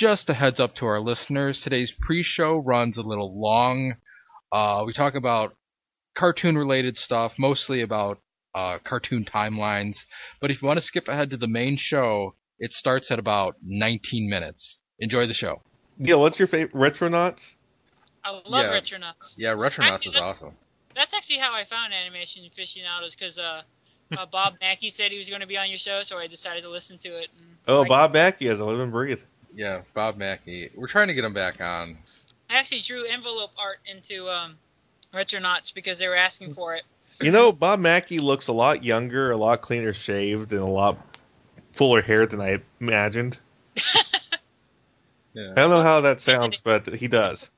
just a heads up to our listeners. Today's pre-show runs a little long. Uh, we talk about cartoon-related stuff, mostly about uh, cartoon timelines. But if you want to skip ahead to the main show, it starts at about 19 minutes. Enjoy the show. Yeah, what's your favorite Retronauts? I love Yeah. Retronauts. Yeah, Retronauts Actually, is that's- awesome. That's actually how I found Animation Aficionados because uh, uh, Bob Mackey said he was going to be on your show, so I decided to listen to it. And Oh, I, Bob Mackey as a live and breathe. Yeah, Bob Mackey. We're trying to get him back on. I actually drew envelope art into um, Retronauts because they were asking for it. You know, Bob Mackey looks a lot younger, a lot cleaner shaved, and a lot fuller hair than I imagined. Yeah. I don't know how that sounds, but he does.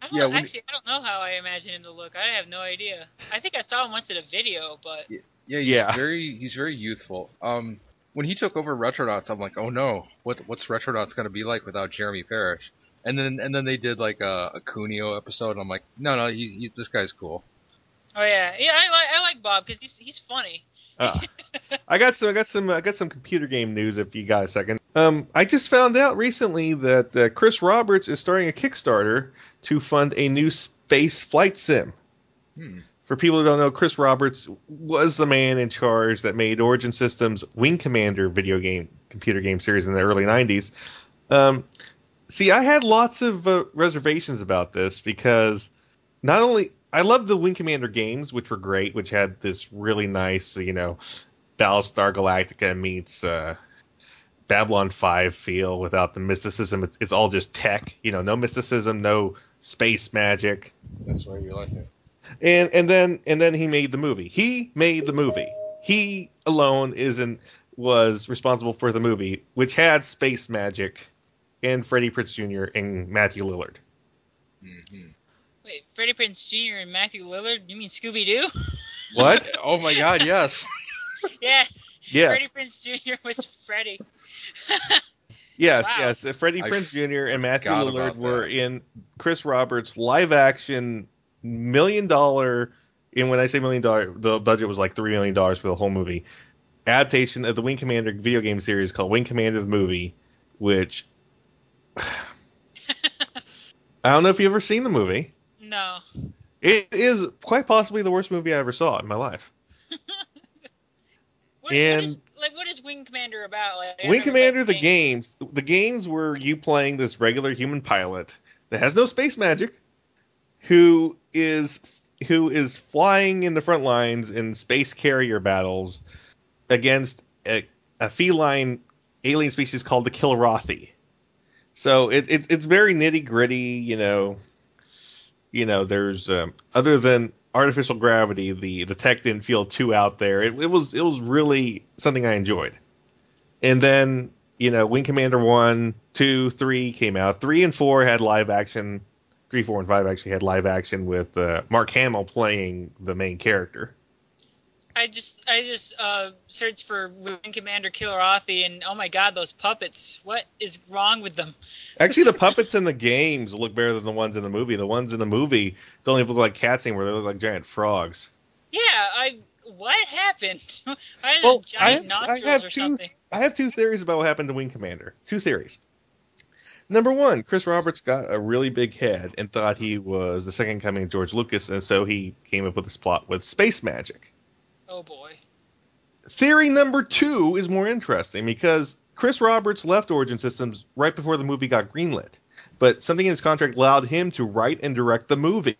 I don't Yeah, know, actually, I don't know how I imagine him to look. I have no idea. I think I saw him once in a video, but Yeah, he's Yeah. very he's very youthful. Um, when he took over Retronauts, I'm like, oh no, what what's Retronauts gonna be like without Jeremy Parish? And then and then they did like a, a Cuneo episode. And I'm like, no, no, he's he, this guy's cool. oh yeah, yeah, I like I like Bob because he's he's funny. Ah. I got some. I got some. I got some computer game news. If you got a second, um, I just found out recently that uh, Chris Roberts is starting a Kickstarter to fund a new space flight sim. Hmm. For people who don't know, Chris Roberts was the man in charge that made Origin Systems Wing Commander video game computer game series in the early '90s. Um, see, I had lots of uh, reservations about this because not only I love the Wing Commander games, which were great, which had this really nice, you know, Battlestar Galactica meets uh, Babylon 5 feel without the mysticism. It's, it's all just tech, you know, no mysticism, no space magic. That's why you like it. And and then and then he made the movie. He made the movie. He alone isn't was responsible for the movie, which had space magic and Freddie Prinze Jr. and Matthew Lillard. hmm Wait, Freddie Prinze Jr. and Matthew Lillard? You mean Scooby Doo? What? oh my God, yes. yeah, Yes. Freddie Prinze Jr. was Freddie. Yes, Wow. yes. Freddie I Prinze Jr. and Matthew Lillard were that. in Chris Roberts' live action million dollar. And when I say million dollar, the budget was like three million dollars for the whole movie. Adaptation of the Wing Commander video game series called Wing Commander the movie, which I don't know if you've ever seen the movie. No. It is quite possibly the worst movie I ever saw in my life. What, And- what is, like, what is Wing Commander about? Like, Wing Commander, the playing- games, the games were you playing this regular human pilot that has no space magic, who is who is flying in the front lines in space carrier battles against a, a feline alien species called the Kilrathi. So it, it, it's very nitty gritty, you know. You know, there's um, other than artificial gravity, the the tech didn't feel too out there. It, it was it was really something I enjoyed. And then you know, Wing Commander one, two, three came out. Three and four had live action. Three, four, and five actually had live action with uh, Mark Hamill playing the main character. I just I just uh, searched for Wing Commander Kilrathi, and oh my god, those puppets! What is wrong with them? Actually, the puppets in the games look better than the ones in the movie. The ones in the movie don't even look like cats anymore; they look like giant frogs. Yeah, I what happened? I had Well, giant I have- I have or two- something. I have two theories about what happened to Wing Commander. Two theories. Number one, Chris Roberts got a really big head and thought he was the second coming of George Lucas, and so he came up with this plot with space magic. Oh boy. Theory number two is more interesting because Chris Roberts left Origin Systems right before the movie got greenlit, but something in his contract allowed him to write and direct the movie.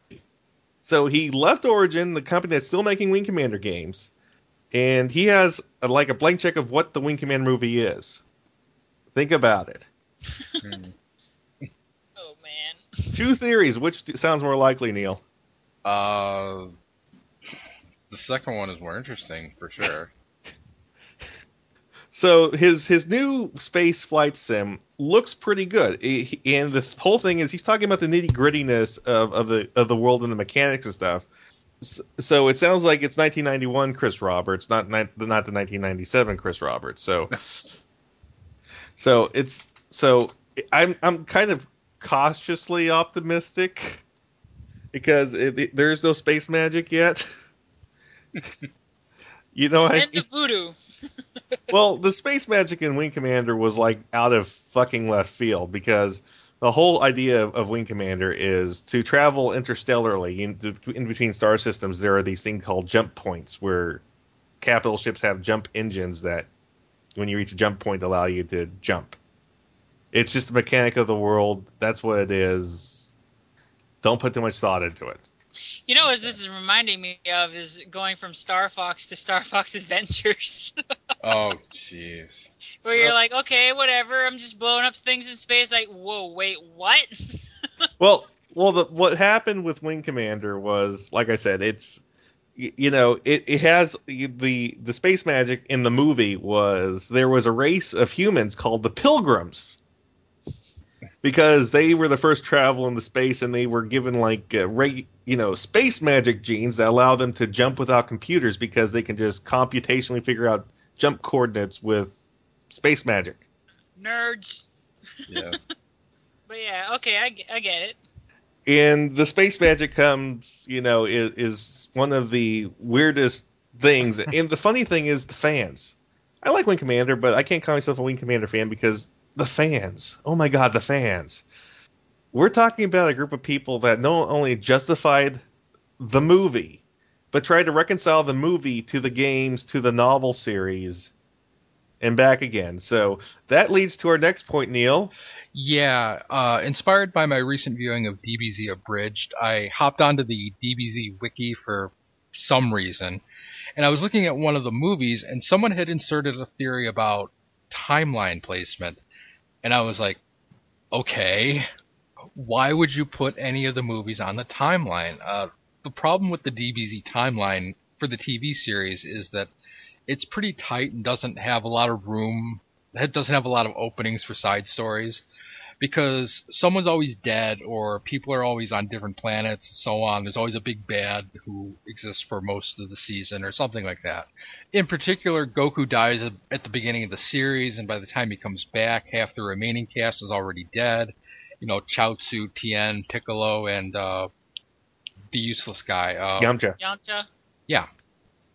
So he left Origin, the company that's still making Wing Commander games, and he has a, like a blank check of what the Wing Commander movie is. Think about it. Oh man. Two theories. Which sounds more likely, Neil? Uh, the second one is more interesting for sure. So his his new space flight sim looks pretty good, He- and the whole thing is he's talking about the nitty grittiness of, of the of the world and the mechanics and stuff. S- So it sounds like it's 1991 Chris Roberts, not not not the 1997 Chris Roberts. So so it's so I'm I'm kind of cautiously optimistic because it, it- there is no space magic yet. You know, I, and the voodoo. well, the space magic in Wing Commander was like out of fucking left field because the whole idea of, of Wing Commander is to travel interstellarly in, in between star systems. There are these things called jump points where capital ships have jump engines that, when you reach a jump point, allow you to jump. It's just the mechanic of the world. That's what it is. Don't put too much thought into it. You know what this is reminding me of is going from Star Fox to Star Fox Adventures. oh, jeez. Where so, you're like, okay, whatever. I'm just blowing up things in space. Like, whoa, wait, what? well, well, the, what happened with Wing Commander was, like I said, it's you know it, it has the the space magic in the movie was there was a race of humans called the pilgrims because they were the first travel into space and they were given like uh, reg, you know space magic genes that allow them to jump without computers because they can just computationally figure out jump coordinates with space magic. Nerds. Yeah. but yeah, okay, I, I get it. And the space magic comes, you know, is, is one of the weirdest things. and the funny thing is the fans. I like Wing Commander, but I can't call myself a Wing Commander fan because the fans. Oh my god, the fans. We're talking about a group of people that not only justified the movie, but tried to reconcile the movie to the games, to the novel series, and back again. So that leads to our next point, Neil. Yeah, uh, inspired by my recent viewing of DBZ Abridged, I hopped onto the DBZ wiki for some reason, and I was looking at one of the movies, and someone had inserted a theory about timeline placement. And I was like, okay, why would you put any of the movies on the timeline? Uh, the problem with the DBZ timeline for the TV series is that it's pretty tight and doesn't have a lot of room. It doesn't have a lot of openings for side stories because someone's always dead or people are always on different planets and so on. There's always a big bad who exists for most of the season or something like that. In particular, Goku dies at the beginning of the series, and by the time he comes back, half the remaining cast is already dead. You know, Chaozu, Tien, Piccolo, and uh, the useless guy. Uh, Yamcha. Yamcha. Yeah.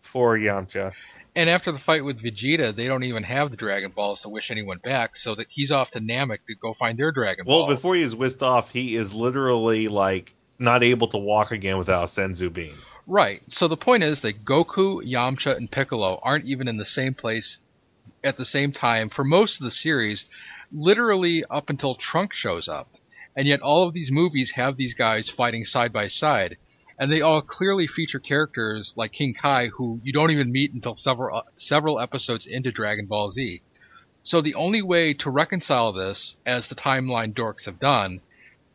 For Yamcha. And after the fight with Vegeta, they don't even have the Dragon Balls to wish anyone back, so that he's off to Namek to go find their Dragon well, Balls. Well, before he is whisked off, he is literally like not able to walk again without Senzu bean. Right. So the point is that Goku, Yamcha, and Piccolo aren't even in the same place at the same time for most of the series, literally up until Trunks shows up. And yet all of these movies have these guys fighting side by side and they all clearly feature characters like King Kai who you don't even meet until several uh, several episodes into Dragon Ball Z. So the only way to reconcile this, as the timeline dorks have done,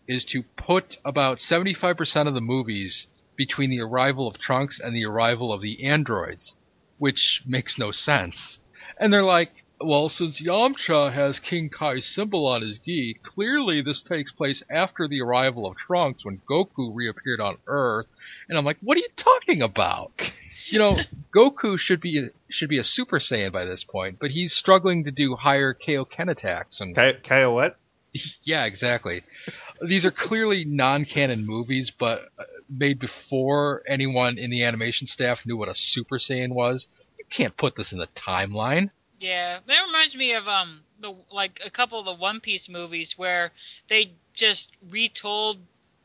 is to put about 75% of the movies between the arrival of Trunks and the arrival of the androids, which makes no sense. And they're like, well, since Yamcha has King Kai's symbol on his gi, clearly this takes place after the arrival of Trunks when Goku reappeared on Earth. And I'm like, what are you talking about? You know, Goku should be a, should be a Super Saiyan by this point, but he's struggling to do higher Kaioken attacks and Kaio what? Yeah, exactly. These are clearly non-canon movies, but uh, made before anyone in the animation staff knew what a Super Saiyan was. You can't put this in the timeline. Yeah, that reminds me of um the like a couple of the One Piece movies where they just retold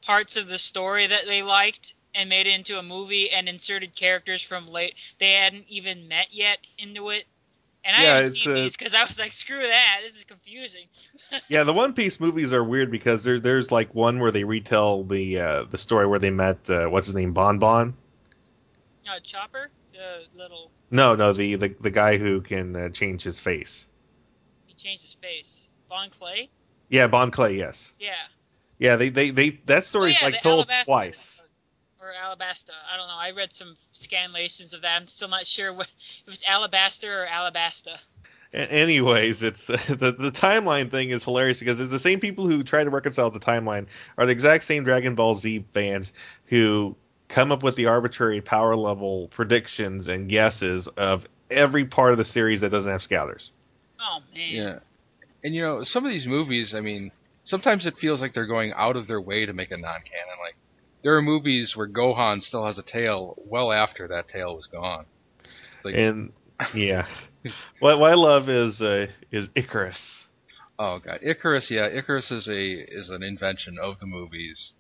parts of the story that they liked and made it into a movie and inserted characters from late they hadn't even met yet into it. And I yeah, haven't seen these because I was like, screw that, this is confusing. yeah, the One Piece movies are weird because there, there's like one where they retell the uh, the story where they met uh, what's his name Bon Bon. Uh, Chopper, little no, no, the the, the guy who can uh, change his face. He changed his face. Bon Clay. Yeah, Bon Clay. Yes. Yeah. Yeah, they they, they that story's oh, yeah, like told Alabasta, twice. Or Alabasta. I don't know. I read some scanlations of that. I'm still not sure what it was Alabasta or Alabasta. Anyways, it's the the timeline thing is hilarious because it's the same people who try to reconcile the timeline are the exact same Dragon Ball Z fans who come up with the arbitrary power level predictions and guesses of every part of the series that doesn't have scouters. Oh man. Yeah. And you know, some of these movies, I mean, sometimes it feels like they're going out of their way to make a non-canon. Like there are movies where Gohan still has a tail well after that tail was gone. like, and yeah, what, what I love is uh, is Icarus. oh god, Icarus. Yeah, Icarus is a is an invention of the movies.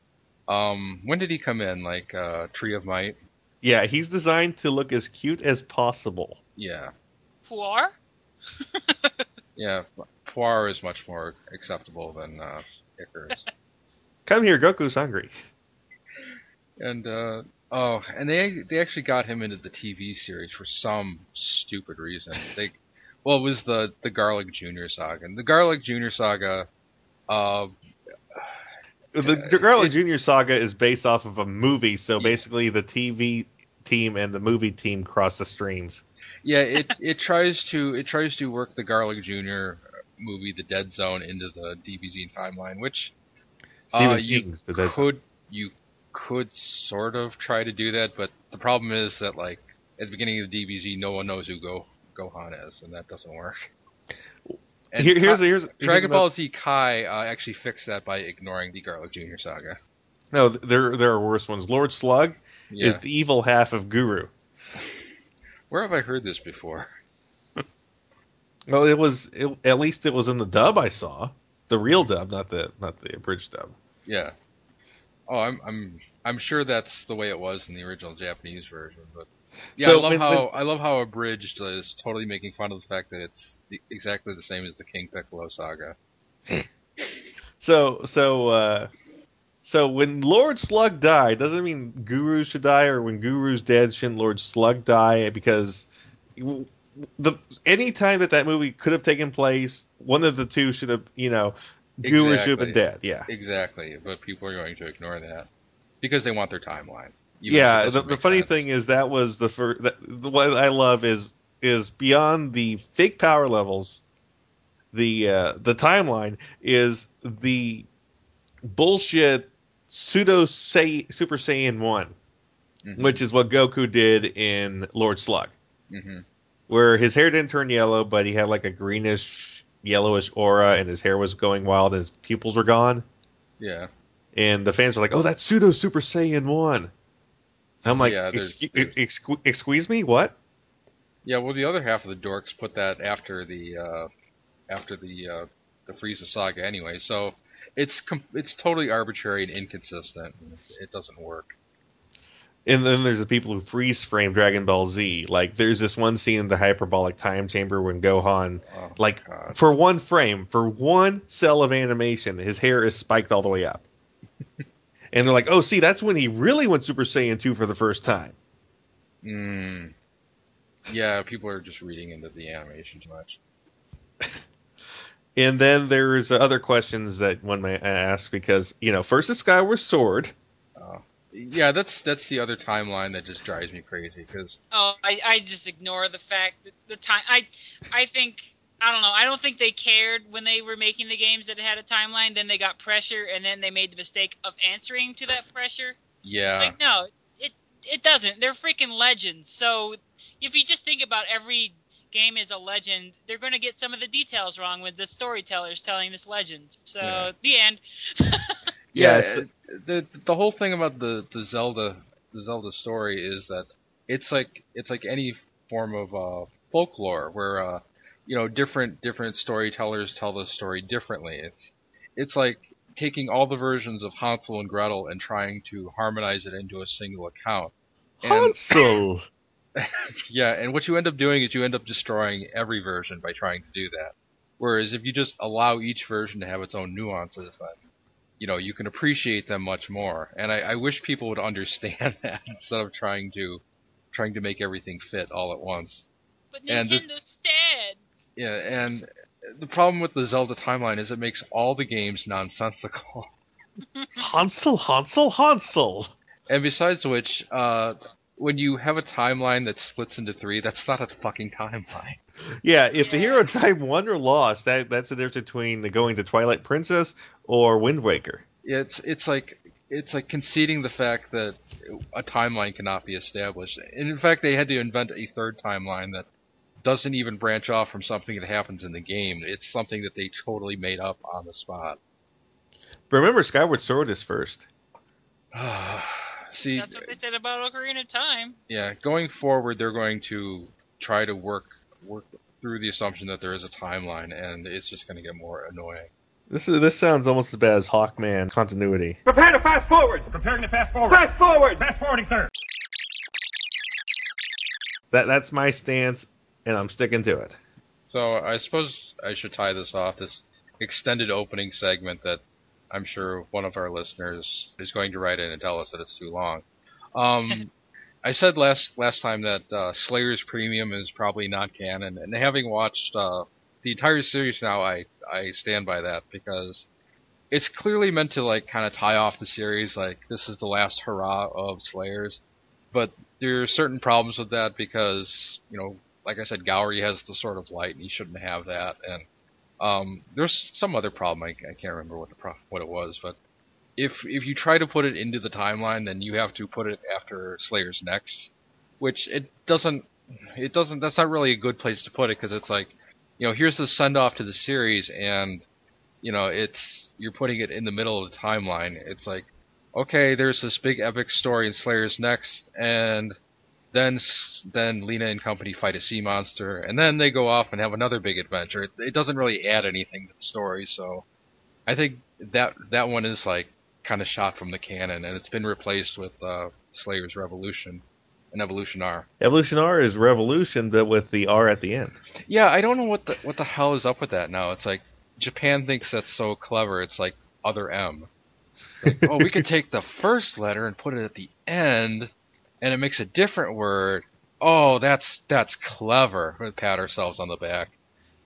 Um, when did he come in? Like uh, Tree of Might. Yeah, he's designed to look as cute as possible. Yeah, Puar? yeah. Puar is much more acceptable than uh, Icarus. Come here, Goku's hungry. And uh, oh, and they they actually got him into the TV series for some stupid reason. They, well, it was the the Garlic Junior saga. And the Garlic Junior saga, uh, The Garlic Junior saga is based off of a movie, so basically the TV team and the movie team cross the streams. yeah, it it tries to it tries to work the Garlic Junior movie, The Dead Zone, into the DBZ timeline, which Uh, you could you could sort of try to do that, but the problem is that like at the beginning of the DBZ, no one knows who Go Gohan is, and that doesn't work. And Here, here's Ka- here's, here's Dragon Ball Z Kai uh, actually fixed that by ignoring the Garlic Junior saga. No, there there are worse ones. Lord Slug Yeah. is the evil half of Guru. Where have I heard this before? Well, it was it, at least it was in the dub I saw, the real dub, not the not the abridged dub. Yeah. Oh, I'm I'm I'm sure that's the way it was in the original Japanese version, but yeah, So I love when- how when- I love how abridged is totally making fun of the fact that it's the, exactly the same as the King Piccolo saga. So so uh, so when Lord Slug died, doesn't mean Guru should die, or when Guru's dead, shouldn't Lord Slug die? Because the any time that that movie could have taken place, one of the two should have, you know, Guru should have been dead. Yeah. Exactly, but people are going to ignore that because they want their timeline. Yeah, the, the funny sense. thing is that was the first. That, the what I love is is beyond the fake power levels. The uh, the timeline is the bullshit pseudo say, Super Saiyan one, Mhm. which is what Goku did in Lord Slug, Mhm. where his hair didn't turn yellow, but he had like a greenish yellowish aura, and his hair was going wild, and his pupils were gone. Yeah, And the fans were like, "Oh, that's pseudo Super Saiyan one." I'm like, Yeah, there's- "Excu- there's- excu- "Excuse me, what?" yeah. Well, the other half of the dorks put that after the uh, after the uh, the Frieza saga anyway, so it's com- it's totally arbitrary and inconsistent. It doesn't work. And then there's the people who freeze frame Dragon Ball Z. Like, there's this one scene in the hyperbolic time chamber when Gohan, Oh, like, God. for one frame, for one cell of animation, his hair is spiked all the way up. and they're like, "Oh, see, that's when he really went Super Saiyan 2 for the first time." Mm. Yeah, people are just reading into the animation too much. And then there's other questions that one may ask because, you know, first it's Skyward Sword. Oh. Yeah, that's that's the other timeline that just drives me crazy because Oh, I, I just ignore the fact that the time. I I think I don't know. I don't think they cared when they were making the games that it had a timeline. Then they got pressure, and then they made the mistake of answering to that pressure. yeah, Like no, it it doesn't. They're freaking legends. So if you just think about every game is a legend, they're going to get some of the details wrong with the storytellers telling this legend. So Yeah. the end. yeah. Yes. The the whole thing about the the Zelda the Zelda story is that it's like it's like any form of uh, folklore where uh, you know different different storytellers tell the story differently. It's it's like taking all the versions of Hansel and Gretel and trying to harmonize it into a single account. And- Hansel! Yeah, and what you end up doing is you end up destroying every version by trying to do that. Whereas if you just allow each version to have its own nuances, then you know you can appreciate them much more. And I, I wish people would understand that instead of trying to trying to make everything fit all at once. But And this- Nintendo's sad. Yeah, and the problem with the Zelda timeline is it makes all the games nonsensical. Hansel, Hansel, Hansel! And besides which, uh, when you have a timeline that splits into three, that's not a fucking timeline. Yeah, if the hero died, won, or lost, that that's the difference between the going to Twilight Princess or Wind Waker. it's it's like it's like conceding the fact that a timeline cannot be established. And in fact, they had to invent a third timeline that doesn't even branch off from something that happens in the game. It's something that they totally made up on the spot. But remember, Skyward Sword is first. See, That's what they said about Ocarina of Time. yeah, going forward, they're going to try to work work through the assumption that there is a timeline, and it's just going to get more annoying. This is this sounds almost as bad as Hawkman continuity. Prepare to fast forward. Preparing to fast forward. Fast forward. Fast forwarding, sir. That that's my stance, and I'm sticking to it. So I suppose I should tie this off this extended opening segment that I'm sure one of our listeners is going to write in and tell us that it's too long. Um, I said last last time that uh, Slayer's Premium is probably not canon, and having watched uh, the entire series now, I I stand by that because it's clearly meant to like kind of tie off the series, like this is the last hurrah of Slayers. But there are certain problems with that because you know, like I said, Gourry has the sort of light, and he shouldn't have that, and um, there's some other problem. I, I can't remember what the pro- what it was, but if if you try to put it into the timeline, then you have to put it after Slayer's next, which it doesn't. It doesn't. That's not really a good place to put it because it's like, you know, here's the send off to the series, and you know, it's you're putting it in the middle of the timeline. It's like, okay, there's this big epic story in Slayer's next, and then then Lina and company fight a sea monster, and then they go off and have another big adventure. It, it doesn't really add anything to the story, so I think that that one is like kind of shot from the canon, and it's been replaced with uh, Slayer's Revolution and Evolution R. Evolution R is revolution, but with the R at the end. Yeah, I don't know what the what the hell is up with that now. It's like Japan thinks that's so clever. It's like other M. Like, oh, we could take the first letter and put it at the end, and it makes a different word. Oh, that's that's clever. We pat ourselves on the back.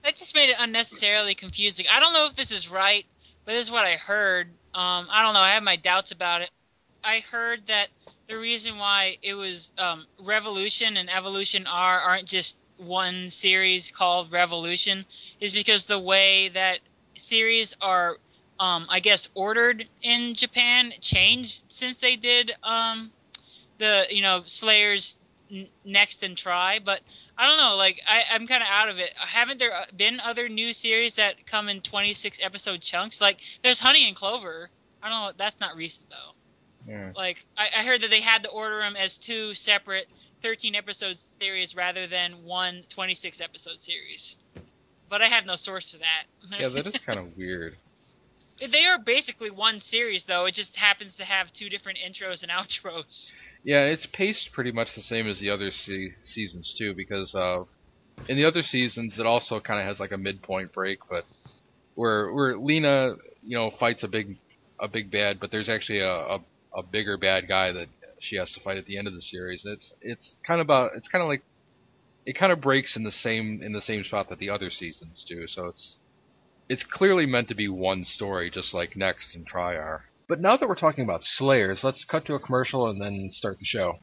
That just made it unnecessarily confusing. I don't know if this is right, but this is what I heard. Um, I don't know. I have my doubts about it. I heard that the reason why it was um, Revolution and Evolution R aren't just one series called Revolution is because the way that series are, um, I guess, ordered in Japan changed since they did um, the you know Slayers n- Next and Try. But I don't know. Like I, I'm kind of out of it. Haven't there uh, been other new series that come in 26 episode chunks? Like there's Honey and Clover. I don't know. That's not recent though. Yeah. Like I, I heard that they had to order them as two separate 13 episode series rather than one 26 episode series. But I have no source for that. Yeah, that is kind of weird. they are basically one series though. It just happens to have two different intros and outros. Yeah, it's paced pretty much the same as the other se- seasons too, because uh, in the other seasons it also kind of has like a midpoint break, but where where Lina, you know, fights a big a big bad, but there's actually a, a, a bigger bad guy that she has to fight at the end of the series. It's it's kind of about it's kind of like it kind of breaks in the same in the same spot that the other seasons do. So it's it's clearly meant to be one story, just like Next and Try are. But now that we're talking about Slayers, let's cut to a commercial and then start the show.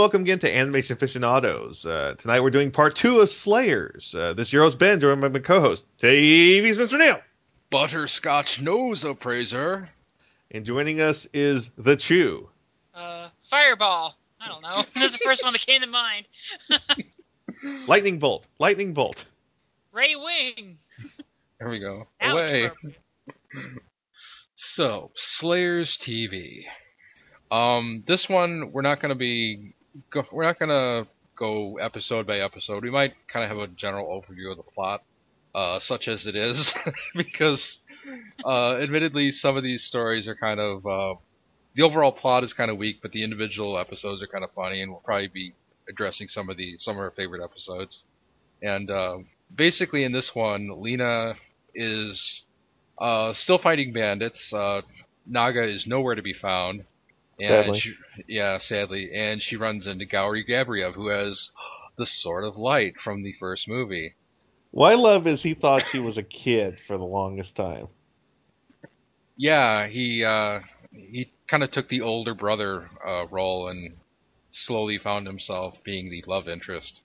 Welcome again to Animation Aficionados. Uh, tonight we're doing part two of Slayers. Uh, this year host Ben, joined by my co-host, TV's Mr. Neil. Butterscotch nose appraiser. And joining us is The Chu. Uh, Fireball. I don't know. That's the first one that came to mind. Lightning Bolt. Lightning Bolt. Ray Wing. There we go. Now Away. So, Slayers TV. Um, this one we're not gonna be go, we're not gonna go episode by episode. We might kind of have a general overview of the plot, uh, such as it is, because uh, admittedly some of these stories are kind of uh, the overall plot is kind of weak, but the individual episodes are kind of funny, and we'll probably be addressing some of the some of our favorite episodes. And uh, basically, in this one, Lina is uh, still fighting bandits. Uh, Naga is nowhere to be found. And Sadly. She, yeah, sadly. And she runs into Gourry Gabriev, who has the Sword of Light from the first movie. What I love is he thought she was a kid for the longest time. Yeah, he uh, he kind of took the older brother uh, role and slowly found himself being the love interest.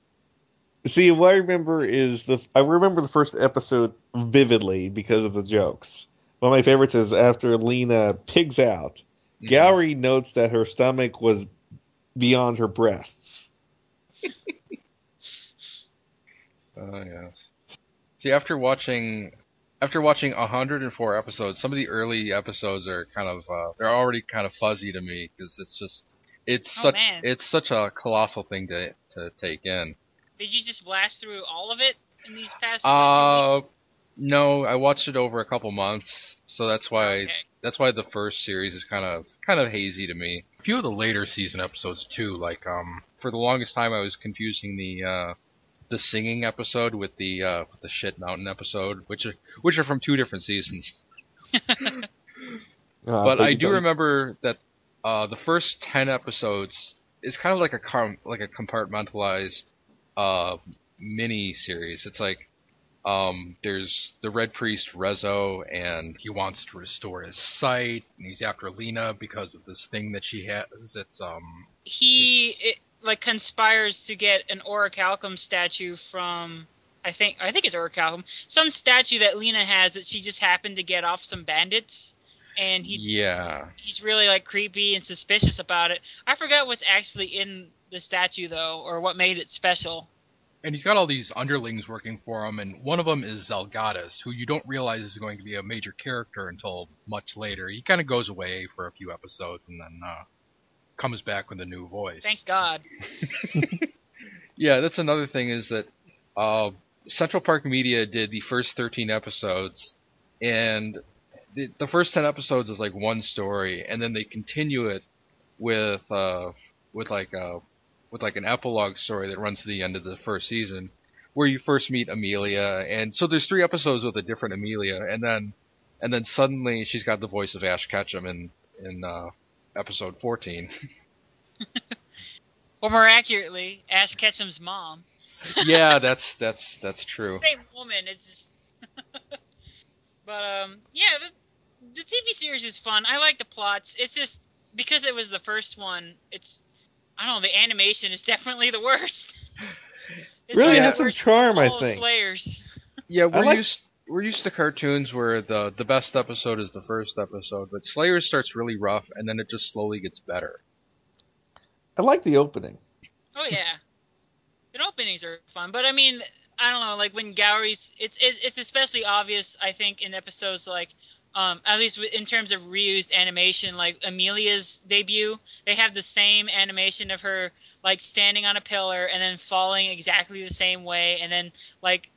See, what I remember is the I remember the first episode vividly because of the jokes. One of my favorites is after Lina pigs out. Gourry notes that her stomach was beyond her breasts. Oh yes. See, after watching after watching 104 episodes, some of the early episodes are kind of uh, they're already kind of fuzzy to me because it's just it's Oh, such man. it's such a colossal thing to to take in. Did you just blast through all of it in these past Uh, two weeks? No, I watched it over a couple months, so that's why Okay. that's why the first series is kind of kind of hazy to me. A few of the later season episodes too, like um for the longest time I was confusing the uh the singing episode with the uh with the shit mountain episode, which are which are from two different seasons. Uh, but I do don't- remember that uh the first 10 episodes is kind of like a com- like a compartmentalized uh mini series. It's like um, there's the Red Priest Rezo, and he wants to restore his sight, and he's after Lina because of this thing that she has. It's um, he It's- it, like conspires to get an orichalcum statue from I think I think it's orichalcum, some statue that Lina has that she just happened to get off some bandits, and he yeah, he's really like creepy and suspicious about it. I forgot what's actually in the statue though, or what made it special. And he's got all these underlings working for him, and one of them is Zelgadis, who you don't realize is going to be a major character until much later. He kind of goes away for a few episodes and then uh, comes back with a new voice. Thank God. Yeah, that's another thing is that uh, Central Park Media did the first 13 episodes, and the, the first 10 episodes is like one story, and then they continue it with uh, with like a with like an epilogue story that runs to the end of the first season, where you first meet Amelia, and so there's three episodes with a different Amelia, and then and then suddenly she's got the voice of Ash Ketchum in in uh, episode 14. Or more accurately, Ash Ketchum's mom. yeah, that's that's that's true. Same woman. It's just. but um, yeah, the, the TV series is fun. I like the plots. It's just because it was the first one. It's I don't know. The animation is definitely the worst. It's Really like had some charm, I think. Slayers. Yeah, we're like- used we're used to cartoons where the the best episode is the first episode, but Slayers starts really rough and then it just slowly gets better. I like the opening. Oh yeah, the openings are fun, but I mean, I don't know, like when Gourry's, it's it's, it's especially obvious, I think, in episodes like, um, at least in terms of reused animation, like Amelia's debut, they have the same animation of her like standing on a pillar and then falling exactly the same way, and then like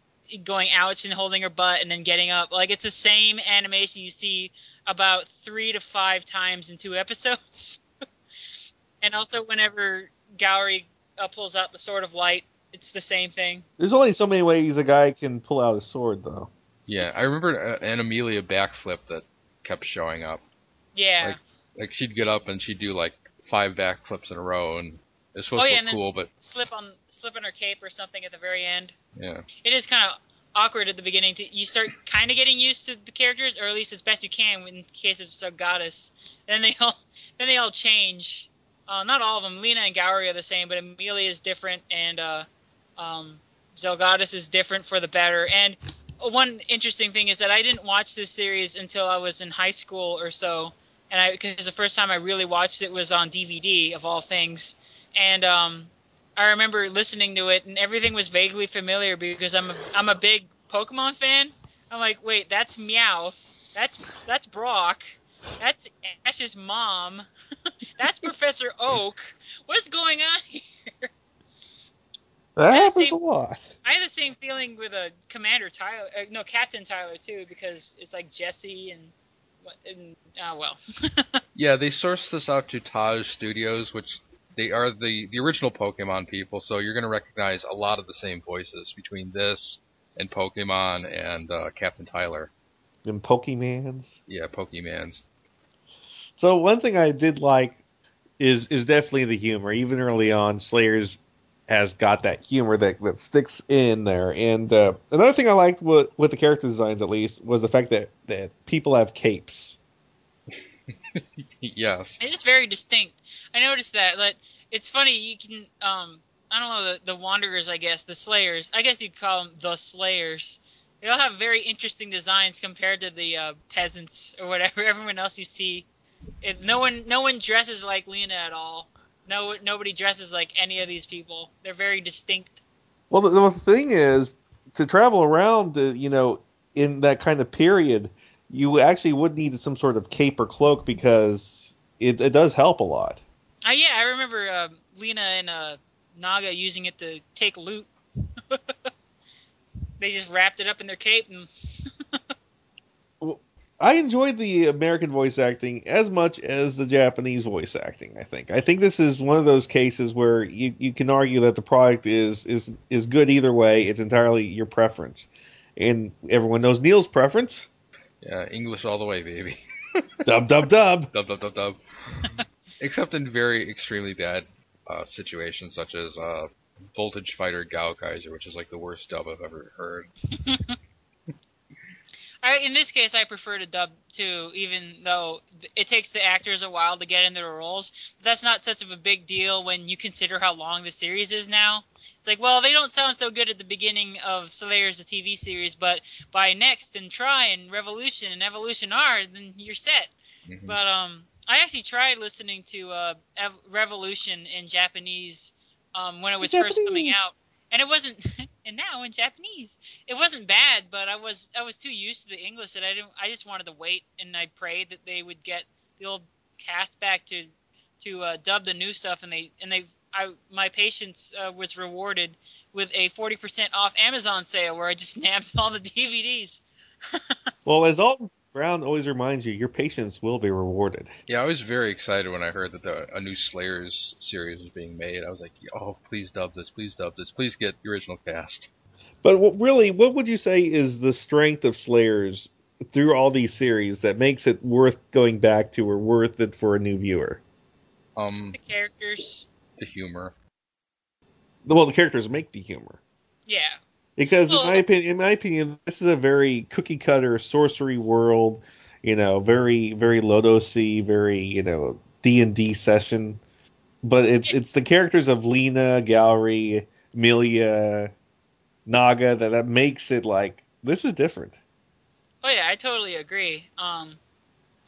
going ouch and holding her butt and then getting up. Like it's the same animation you see about three to five times in two episodes. and also whenever Gourry uh, pulls out the sword of light, it's the same thing. There's only so many ways a guy can pull out a sword, though. Yeah, I remember uh, an Amelia backflip that kept showing up. Yeah. Like like she'd get up and she'd do like five backflips in a row and it's supposed oh to yeah, look and cool, but slip on slip on her cape or something at the very end. yeah. It is kind of awkward at the beginning. To, you start kind of getting used to the characters, or at least as best you can in case of Goddess. Then they all then they all change. Uh, not all of them. Lina and Gourry are the same, but Amelia is different, and uh, um, Zelgadis is different for the better. And one interesting thing is that I didn't watch this series until I was in high school or so, and I because the first time I really watched it was on DVD of all things, and um, I remember listening to it, and everything was vaguely familiar because I'm a, I'm a big Pokemon fan. I'm like, wait, that's Meowth, that's that's Brock, that's Ash's mom, that's Professor Oak. What's going on here? That happens same- a lot. I had the same feeling with a Commander Tyler, uh, no Captain Tyler too, because it's like Jesse and, and uh, well, Yeah, they sourced this out to Taj Studios, which they are the, the original Pokemon people, so you're gonna recognize a lot of the same voices between this and Pokemon and uh, Captain Tyler. Them Pokemans. Yeah, Pokemans. So one thing I did like is is definitely the humor. Even early on, Slayers has got that humor that, that sticks in there. And uh, another thing I liked with, with the character designs, at least, was the fact that, that people have capes. yes. It is very distinct. I noticed that. But it's funny. You can, um, I don't know, the, the Wanderers, I guess, the Slayers. I guess you'd call them the Slayers. They all have very interesting designs compared to the uh, peasants or whatever everyone else you see. It, no one, no one dresses like Lina at all. No, nobody dresses like any of these people. They're very distinct. Well, the, the thing is, to travel around, uh, you know, in that kind of period, you actually would need some sort of cape or cloak because it, it does help a lot. Uh, yeah, I remember uh, Lina and uh, Naga using it to take loot. they just wrapped it up in their cape and. I enjoyed the American voice acting as much as the Japanese voice acting. I think. I think this is one of those cases where you, you can argue that the product is is is good either way. It's entirely your preference, and everyone knows Neil's preference. Yeah, English all the way, baby. dub dub dub. dub dub dub dub. Except in very extremely bad uh, situations, such as uh, Voltage Fighter Gowcaizer, which is like the worst dub I've ever heard. I, in this case, I prefer to dub too, even though it takes the actors a while to get into their roles. But that's not such of a big deal when you consider how long the series is now. It's like, well, they don't sound so good at the beginning of Slayers, the TV series, but by Next and Try and Revolution and Evolution R, then you're set. Mm-hmm. But um, I actually tried listening to uh, Ev- Revolution in Japanese um, when it was Japanese. first coming out, and it wasn't. and now in Japanese. It wasn't bad, but I was I was too used to the English that I didn't. I just wanted to wait, and I prayed that they would get the old cast back to to uh, dub the new stuff, and they and they I my patience uh, was rewarded with a forty percent off Amazon sale where I just nabbed all the DVDs. well, as Alton Brown always reminds you, your patience will be rewarded. Yeah, I was very excited when I heard that the, a new Slayers series was being made. I was like, oh, please dub this, please dub this, please get the original cast. But what, really, what would you say is the strength of Slayers through all these series that makes it worth going back to or worth it for a new viewer? Um, the characters, the humor. Well, the characters make the humor. Yeah. Because in my opinion, in my opinion, this is a very cookie cutter sorcery world. You know, very very Lodosy, very you know D and D session. But it's it's the characters of Lina, Gourry, Amelia, Naga that that makes it like this is different. Oh yeah, I totally agree. Um,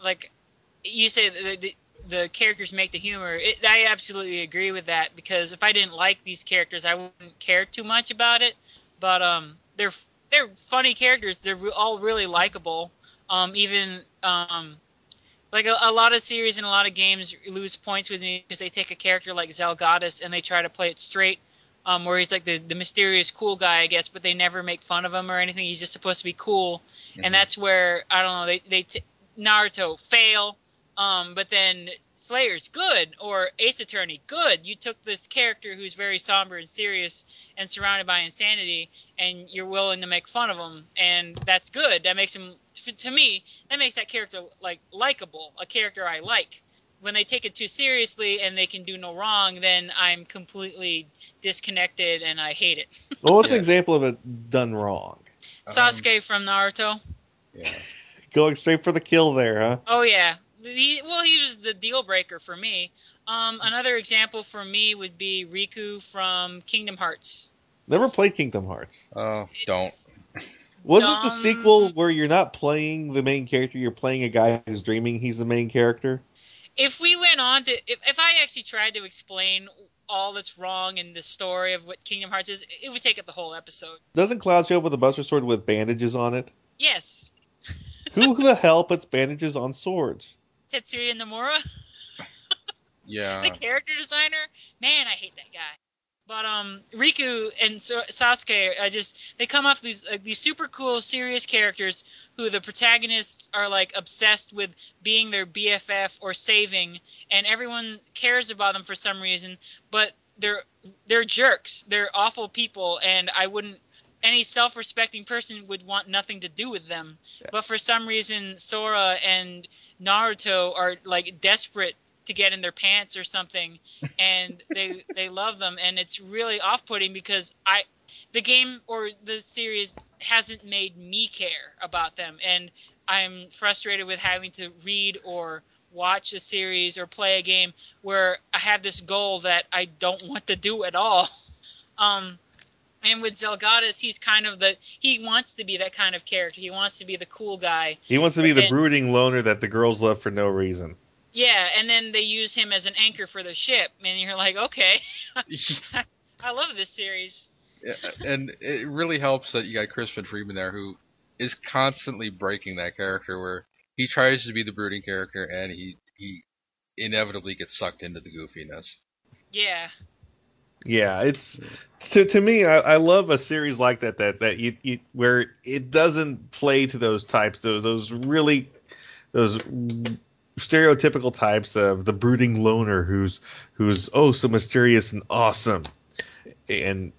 like you say, the, the, the characters make the humor. It, I absolutely agree with that because if I didn't like these characters, I wouldn't care too much about it but um, they're they're funny characters. They're all really likable. Um, even um, like a, a, lot of series and a lot of games lose points with me because they take a character like Zelgadis and they try to play it straight, um, where he's like the, the mysterious cool guy, I guess, but they never make fun of him or anything. He's just supposed to be cool, mm-hmm. and that's where I don't know they they t- Naruto fail, um, but then Slayer's good or Ace Attorney good. You took this character who's very somber and serious and surrounded by insanity, and you're willing to make fun of him, and that's good. That makes him, to me, that makes that character like likable, a character I like. When they take it too seriously and they can do no wrong, then I'm completely disconnected and I hate it. well, what's an example of it done wrong? Sasuke um, from Naruto. Yeah. Going straight for the kill there, huh? Oh yeah, he, well, he was the deal breaker for me. Um, another example for me would be Riku from Kingdom Hearts. Never played Kingdom Hearts. Oh, don't. Wasn't um, the sequel where you're not playing the main character, you're playing a guy who's dreaming he's the main character? If we went on to, if, if I actually tried to explain all that's wrong in the story of what Kingdom Hearts is, it would take up the whole episode. Doesn't Cloud show up with a Buster Sword with bandages on it? Yes. Who the hell puts bandages on swords? Tetsuya Nomura. yeah. The character designer. Man, I hate that guy. But um, Riku and Sasuke, I just they come off these like, these super cool, serious characters who the protagonists are like obsessed with being their BFF or saving, and everyone cares about them for some reason. But they're they're jerks. They're awful people, and I wouldn't any self-respecting person would want nothing to do with them. But for some reason, Sora and Naruto are like desperate to get in their pants or something, and they they love them, and it's really off-putting because I the game or the series hasn't made me care about them, and I'm frustrated with having to read or watch a series or play a game where I have this goal that I don't want to do at all. Um, and with Zelgadis, he's kind of the he wants to be that kind of character. He wants to be the cool guy. He wants to be the And- brooding loner that the girls love for no reason. Yeah, and then they use him as an anchor for the ship, and you're like, okay, I love this series. Yeah, and it really helps that you got Crispin Freeman there, who is constantly breaking that character, where he tries to be the brooding character, and he he inevitably gets sucked into the goofiness. Yeah, Yeah, it's to to me. I, I love a series like that that that you, you where it doesn't play to those types, those those really those stereotypical types of the brooding loner who's who's oh so mysterious and awesome, and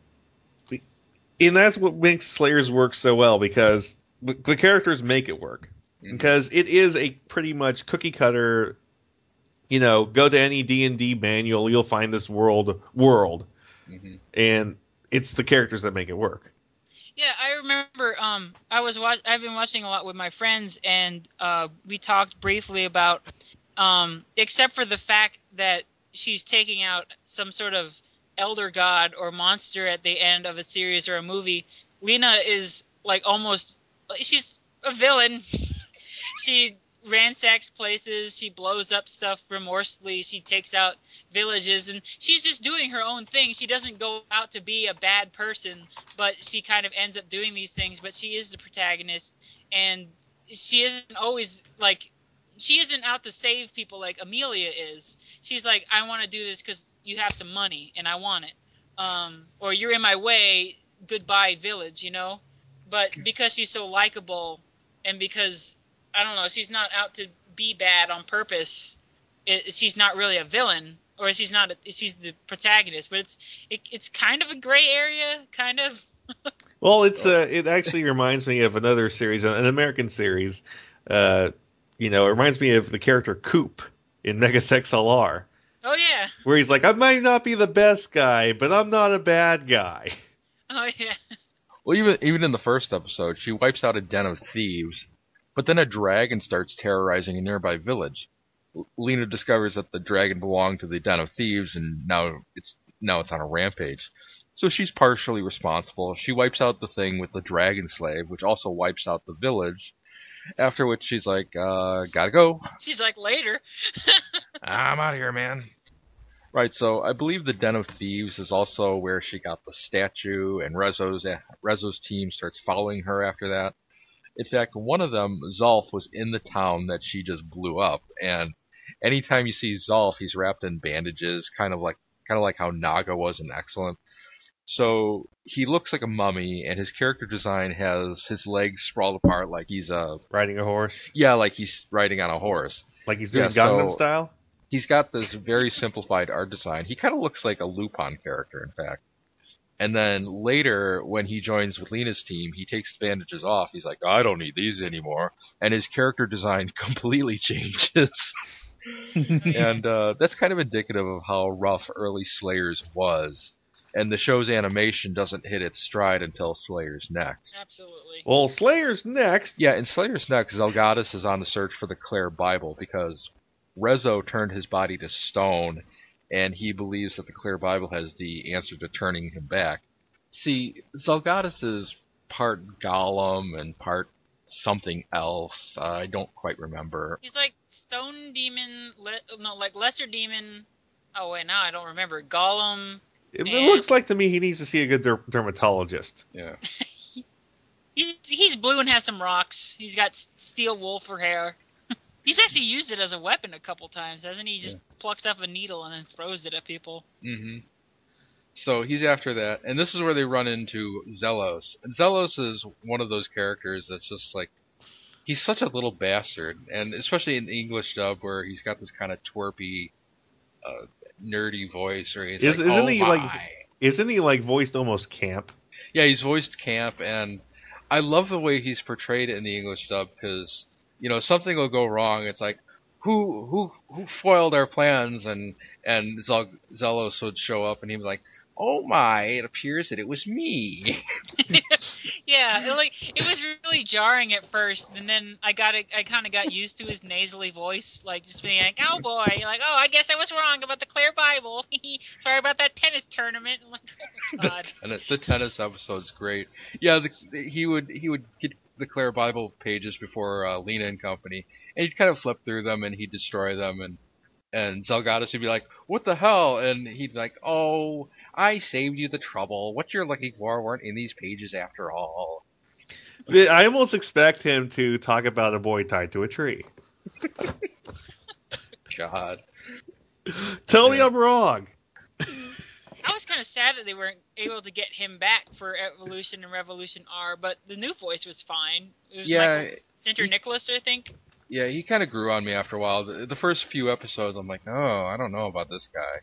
and that's what makes Slayers work so well because the, characters make it work Mhm. because it is a pretty much cookie cutter. You know, go to any D and D manual, you'll find this world world hmm and it's the characters that make it work. yeah. I remember. Um, I was watch. I've been watching a lot with my friends, and uh, we talked briefly about, um, except for the fact that she's taking out some sort of elder god or monster at the end of a series or a movie. Lina is like almost. She's a villain. she ransacks places. She blows up stuff remorselessly. She takes out villages, and she's just doing her own thing. She doesn't go out to be a bad person, but she kind of ends up doing these things. But she is the protagonist, and she isn't always like. She isn't out to save people like Amelia is. She's like, I want to do this because you have some money and I want it. Um, or you're in my way. Goodbye, village. You know. But because she's so likable, and because I don't know, she's not out to be bad on purpose. It, she's not really a villain, or she's not. A, she's the protagonist, but it's it, it's kind of a gray area, kind of. Well, it's uh, it actually reminds me of another series, an American series. Uh, you know, it reminds me of the character Coop in Megas XLR, Oh yeah, where he's like, I might not be the best guy, but I'm not a bad guy. oh yeah. Well, even even in the first episode, she wipes out a den of thieves, but then a dragon starts terrorizing a nearby village. L- Lina discovers that the dragon belonged to the den of thieves, and now it's now it's on a rampage. So she's partially responsible. She wipes out the thing with the dragon slave, which also wipes out the village. After which she's like, uh, gotta go. She's like later. I'm out of here, man. Right, so I believe the Den of Thieves is also where she got the statue, and Rezo's Rezo's team starts following her after that. In fact, one of them, Zolf, was in the town that she just blew up, and anytime you see Zolf, he's wrapped in bandages, kind of like kind of like how Naga was in Excellent. So he looks like a mummy, and his character design has his legs sprawled apart like he's a Riding a horse, yeah, like he's riding on a horse like he's doing Yeah, Gangnam so- style. he's got this very simplified art design. He kind of looks like a Lupin character, in fact. And then later, when he joins with Lina's team, he takes the bandages off. He's like, I don't need these anymore. And his character design completely changes. and uh, that's kind of indicative of how rough early Slayers was. And the show's animation doesn't hit its stride until Slayers next. Absolutely. Well, Slayer's next. Yeah, in Slayer's next, Zelgadis is on the search for the Claire Bible because Rezo turned his body to stone, and he believes that the Claire Bible has the answer to turning him back. See, Zelgadis is part golem and part something else. I don't quite remember. He's like stone demon, le- no, like lesser demon. Oh wait, now I don't remember. golem. It, Yeah. it looks like to me he needs to see a good der- dermatologist. Yeah. He's he's blue and has some rocks. He's got steel wool for hair. He's actually used it as a weapon a couple times, hasn't he? He just plucks up a needle and then throws it at people. hmm So he's after that, and this is where they run into Xellos. And Xellos is one of those characters that's just like he's such a little bastard, and especially in the English dub where he's got this kind of twerpy, uh, nerdy voice, or he's Is- like, isn't "Oh he, my." like- Isn't he like voiced almost camp? Yeah, he's voiced Camp, and I love the way he's portrayed in the English dub because you know something will go wrong. It's like who who who foiled our plans, and and Zel- Xellos would show up, and he'd be like, "Oh my! It appears that it was me." yeah, it, like it was really jarring at first, and then I got it. I kind of got used to his nasally voice, like just being like, "Oh boy," like, "Oh, I guess I was wrong about the Claire Bible. Sorry about that tennis tournament." I'm like, oh my the, god. tennis, the tennis episode's great. Yeah, the, he would he would get the Claire Bible pages before uh, Lina and Company, and he'd kind of flip through them and he'd destroy them, and and Zelgadis would be like, "What the hell?" And he'd be like, "Oh, I saved you the trouble. What you're looking for weren't in these pages after all." I almost expect him to talk about a boy tied to a tree. God. Tell me I'm wrong. I was kind of sad that they weren't able to get him back for Evolution and Revolution R, but the new voice was fine. It was Yeah, Center Nicholas, I think. Yeah, he kind of grew on me after a while. The, the first few episodes, I'm like, oh, I don't know about this guy.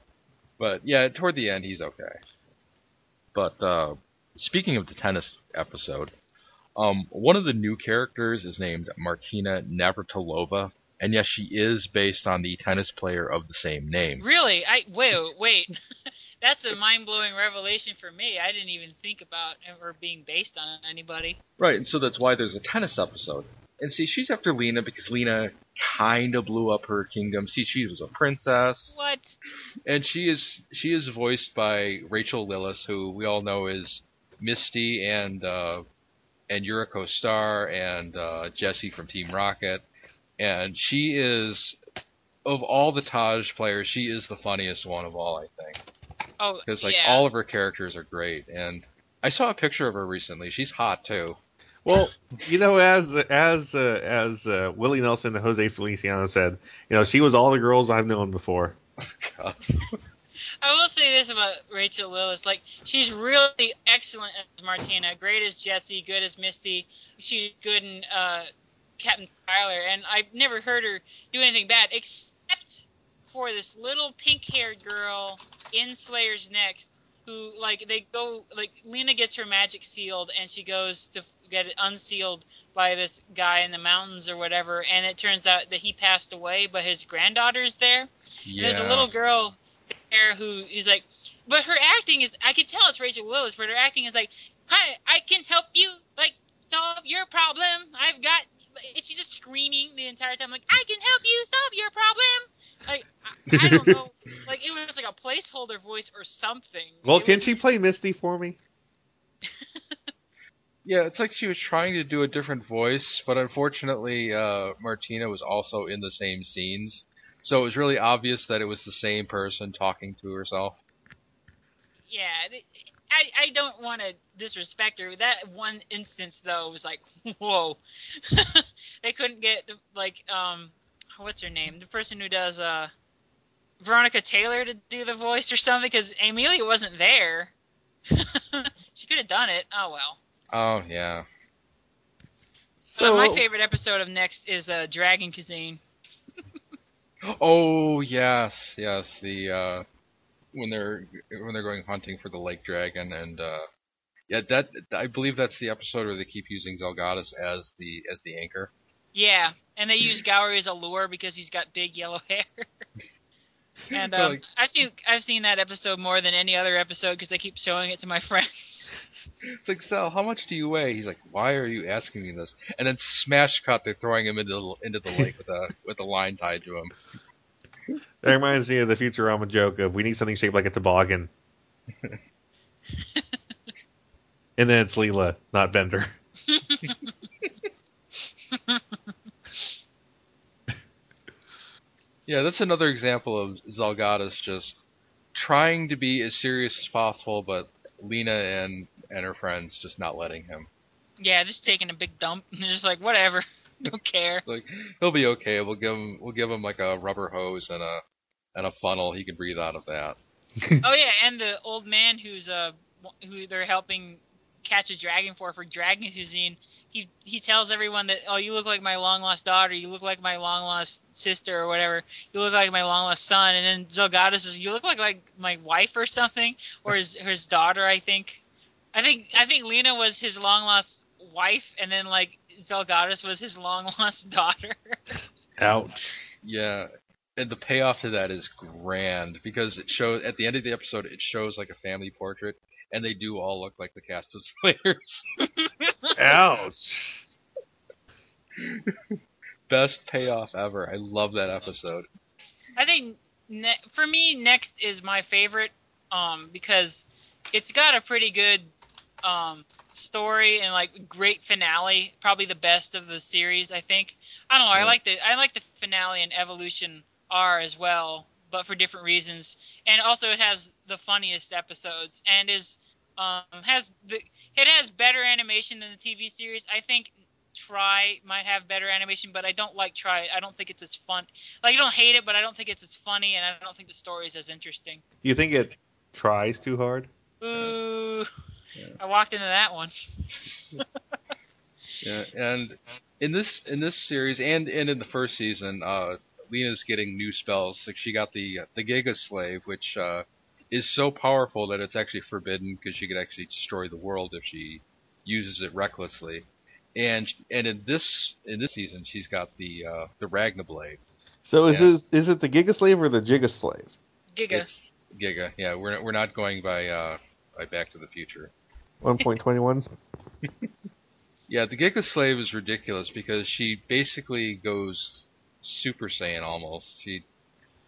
But yeah, toward the end, he's okay. But uh, speaking of the tennis episode, um, one of the new characters is named Martina Navratilova, and yes, she is based on the tennis player of the same name. Really? I wait, wait. That's a mind-blowing revelation for me. I didn't even think about her being based on anybody. Right, and so that's why there's a tennis episode. And see, she's after Lina because Lina kind of blew up her kingdom. See, she was a princess. What? and she is she is voiced by Rachel Lillis, who we all know is Misty and uh, and Yuriko Star and uh, Jessie from Team Rocket, and she is of all the Taj players, she is the funniest one of all, I think, Oh, because like yeah. all of her characters are great, and I saw a picture of her recently. She's hot too. Well, you know, as as uh, as uh, Willie Nelson and Jose Feliciano said, you know, she was all the girls I've known before. God. I will say this about Rachel Lillis: like she's really excellent as Martina, great as Jesse, good as Misty. She's good in uh, Captain Tyler, and I've never heard her do anything bad except for this little pink-haired girl in Slayer's Next, who like they go like Lina gets her magic sealed, and she goes to get it unsealed by this guy in the mountains or whatever, and it turns out that he passed away, but his granddaughter's there. Yeah. there's a little girl there who is like, but her acting is, I can tell it's Rachel Lillis, but her acting is like, hi, I can help you, like, solve your problem. I've got, and she's just screaming the entire time, like, I can help you solve your problem. Like, I, I don't know, like, it was like a placeholder voice or something. Well, It can was- she play Misty for me? Yeah, it's like she was trying to do a different voice, but unfortunately, uh, Martina was also in the same scenes, so it was really obvious that it was the same person talking to herself. Yeah, it- I, I don't want to disrespect her. That one instance though was like, whoa. They couldn't get like um, what's her name? The person who does uh, Veronica Taylor to do the voice or something because Amelia wasn't there. she could have done it. Oh well. Oh yeah, So So my favorite episode of Next is uh, Dragon Cuisine. oh yes, yes. The uh, when they're when they're going hunting for the lake dragon, and uh, yeah, that I believe that's the episode where they keep using Zelgadis as the as the anchor. Yeah, and they use Gourry as a lure because he's got big yellow hair. and um, Like- I've seen I've seen that episode more than any other episode because I keep showing it to my friends. It's like Sal, how much do you weigh? He's like, why are you asking me this? And then smash cut, they're throwing him into the, into the lake with a with a line tied to him. that reminds me of the Futurama joke of we need something shaped like a toboggan. And then it's Leela, not Bender. Yeah, that's another example of Zelgadis just trying to be as serious as possible, but Lina and and her friends just not letting him. yeah, just taking a big dump. They're just like whatever, don't care. It's like he'll be okay. We'll give him we'll give him like a rubber hose and a and a funnel. He can breathe out of that. oh yeah, and the old man who's uh who they're helping catch a dragon for for Dragon Cuisine. He he tells everyone that oh you look like my long lost daughter, you look like my long lost sister or whatever, you look like my long lost son, and then Zelgadis says you look like like my wife or something or his his daughter I think. I think I think Lina was his long lost wife, and then like Zelgadis was his long lost daughter. Ouch. Yeah, and the payoff to that is grand because it shows at the end of the episode it shows like a family portrait, and they do all look like the cast of Slayers. Ouch. Best payoff ever. I love that episode. I think ne- for me, next is my favorite um, because it's got a pretty good um, story and like great finale. Probably the best of the series, I think. I don't know. I like the I like the finale and Evolution R as well, but for different reasons. And also, it has the funniest episodes and is um, has the it has better animation than the TV series. I think Try might have better animation, but I don't like Try. I don't think it's as fun. Like I don't hate it, but I don't think it's as funny, and I don't think the story is as interesting. Do you think it tries too hard? Ooh, Yeah. I walked into that one. Yeah, and in this in this series and and in the first season, uh, Lina's getting new spells. Like she got the the Giga Slave, which uh, is so powerful that it's actually forbidden because she could actually destroy the world if she uses it recklessly. And and in this in this season, she's got the uh, the Ragna Blade. So is Yeah. this is it the Giga Slave or the Giga Slave? Giga. It's Giga. Yeah, we're not, we're not going by uh, by Back to the Future. 1.21. Yeah, the Giga Slave is ridiculous because she basically goes Super Saiyan almost. She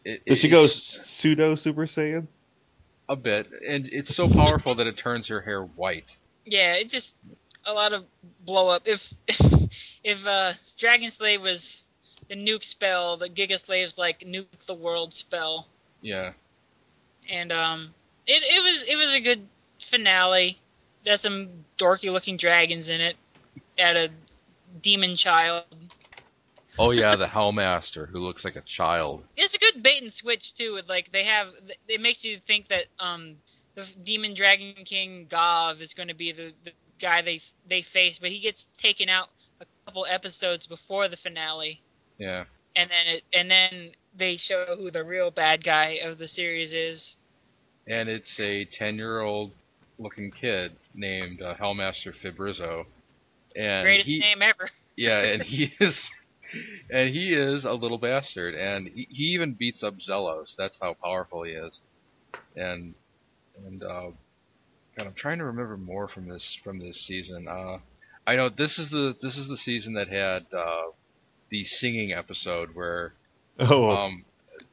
it, Does she it's go pseudo Super Saiyan? a bit, and it's so powerful that it turns her hair white. Yeah, it's just a lot of blow up. If if, if uh, Dragon Slave was the nuke spell, the Giga Slave's like nuke the world spell, Yeah, and um, it it was it was a good finale. There's some dorky looking dragons in it, at a demon child. Oh yeah, the Hellmaster who looks like a child. It's a good bait and switch too. With like they have, it makes you think that um the demon dragon king Gaav is going to be the, the guy they they face, but he gets taken out a couple episodes before the finale, Yeah, and then it and then they show who the real bad guy of the series is. and it's a ten-year-old looking kid named uh, Hellmaster Fibrizo, and Greatest he, name ever. yeah, and he is, and he is a little bastard, and he, he even beats up Xellos. That's how powerful he is, and and uh, God, I'm trying to remember more from this from this season. Uh, I know this is the this is the season that had uh, the singing episode where Oh, um,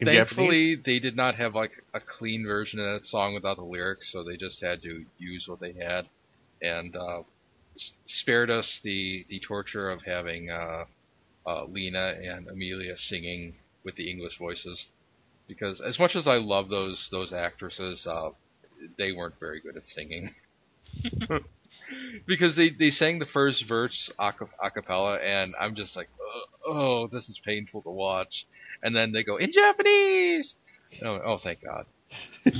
thankfully Japanese? they did not have like a clean version of that song without the lyrics, so they just had to use what they had, and uh, spared us the the torture of having uh, uh, Lina and Amelia singing with the English voices, because as much as I love those those actresses, uh, they weren't very good at singing. because they, they sang the first verse a, cappella, and I'm just like, oh, oh, this is painful to watch. And then they go in Japanese. Oh, oh thank God.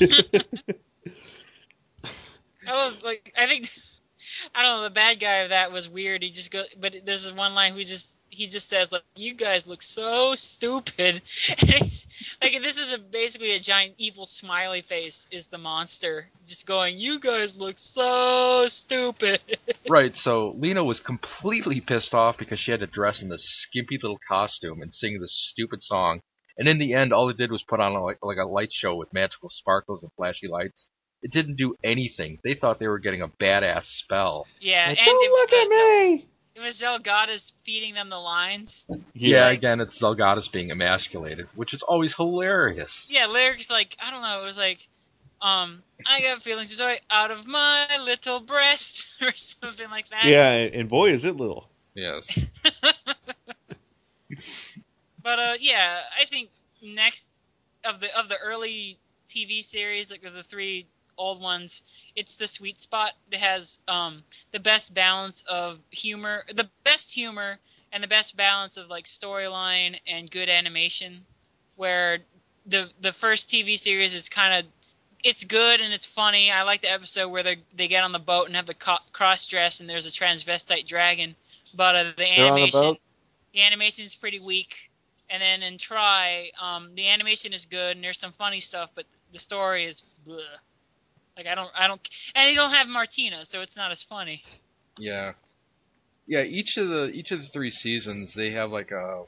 I like I think I don't know the bad guy of that was weird. He just go, but there's this one line who just he just says like, "You guys look so stupid." And it's, like this is a basically a giant evil smiley face is the monster just going, "You guys look so stupid." Right, so Lina was completely pissed off because she had to dress in this skimpy little costume and sing this stupid song. And in the end, all it did was put on a, like, like a light show with magical sparkles and flashy lights. It didn't do anything. They thought they were getting a badass spell. yeah, Like, and Don't look at me! It was Zelgadis feeding them the lines. Yeah, again, it's Zelgadis being emasculated, which is always hilarious. Yeah, lyrics like I don't know. It was like, um, I got feelings of joy out of my little breast or something like that. Yeah, and boy, is it little. Yes. But uh, yeah, I think next of the of the early TV series, like of the three old ones, it's the sweet spot. It has um the best balance of humor, the best humor, and the best balance of like storyline and good animation. Where the the first TV series is kind of it's good and it's funny. I like the episode where they they get on the boat and have the co- cross dress and there's a transvestite dragon. But uh, the They're the animation the animation is pretty weak. And then in Try, um, the animation is good and there's some funny stuff, but the story is bleh. Like I don't, I don't, and you don't have Martina, so it's not as funny. Yeah, yeah. Each of the each of the three seasons, they have like a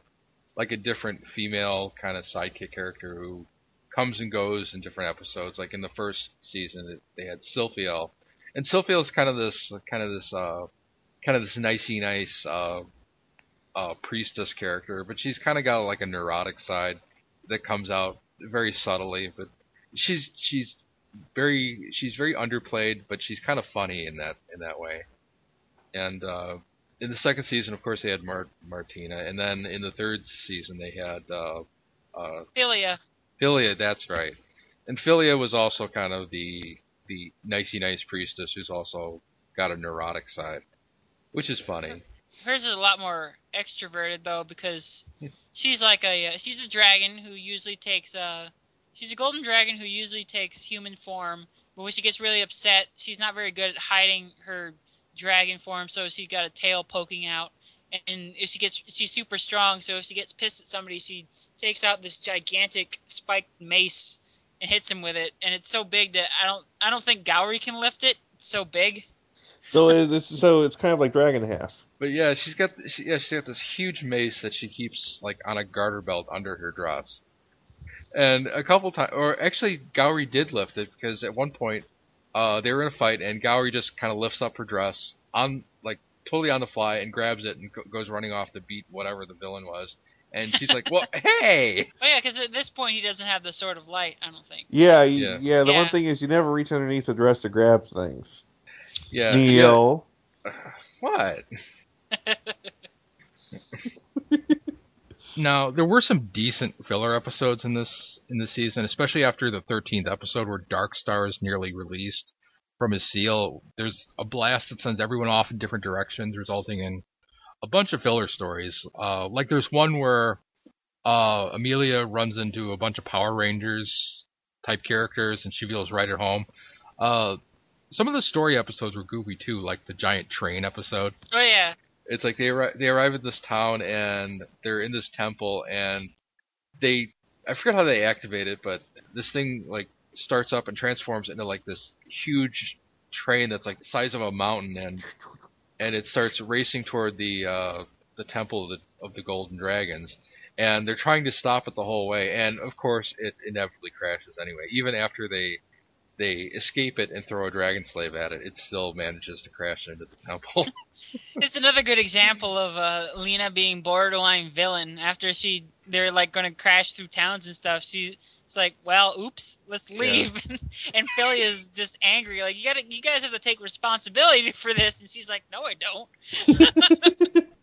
like a different female kind of sidekick character who comes and goes in different episodes. Like in the first season, they had Sylphiel, and Sylphiel is kind of this kind of this uh, kind of this nicey nice uh, uh, priestess character, but she's kind of got like a neurotic side that comes out very subtly. But she's she's very she's very underplayed, but she's kind of funny in that in that way. And uh, in the second season, of course, they had Mar- Martina, and then in the third season they had uh, uh, Philia. Philia. That's right. And Philia was also kind of the the nicey nice priestess who's also got a neurotic side, which is funny. Hers is a lot more extroverted though because she's like a she's a dragon who usually takes uh she's a golden dragon who usually takes human form, but when she gets really upset, she's not very good at hiding her dragon form, so she's got a tail poking out. And if she gets she's super strong, so if she gets pissed at somebody, she takes out this gigantic spiked mace and hits him with it, and it's so big that I don't I don't think Gourry can lift it. It's so big. So it's so it's kind of like Dragon Half. But yeah, she's got she, yeah she's got this huge mace that she keeps like on a garter belt under her dress. And a couple times, or actually, Gourry did lift it because at one point, uh, they were in a fight and Gourry just kind of lifts up her dress on like totally on the fly and grabs it and go- goes running off to beat whatever the villain was. And she's like, "Well, hey!" Oh yeah, because at this point he doesn't have the sword of light. I don't think. Yeah, Yeah. yeah. yeah the one thing is you never reach underneath the dress to grab things. Yeah. Neil. yeah. What? Now there were some decent filler episodes in this in this season, especially after the 13th episode where Darkstar is nearly released from his seal. There's a blast that sends everyone off in different directions, resulting in a bunch of filler stories. Uh, like there's one where uh, Amelia runs into a bunch of Power Rangers type characters, and she feels right at home. Uh, some of the story episodes were goofy too, like the giant train episode Oh yeah. It's like they they arrive at this town and they're in this temple and they I forget how they activate it, but this thing like starts up and transforms into like this huge train that's like the size of a mountain and and it starts racing toward the uh, the temple of the, of the golden dragons. And they're trying to stop it the whole way and of course it inevitably crashes anyway. Even after they they escape it and throw a dragon slave at it it still manages to crash into the temple It's another good example of uh, Lina being borderline villain. After she, they're like going to crash through towns and stuff. She's it's like, well, oops, let's leave. and Philly is just angry, like you got to, you guys have to take responsibility for this. And she's like, no, I don't.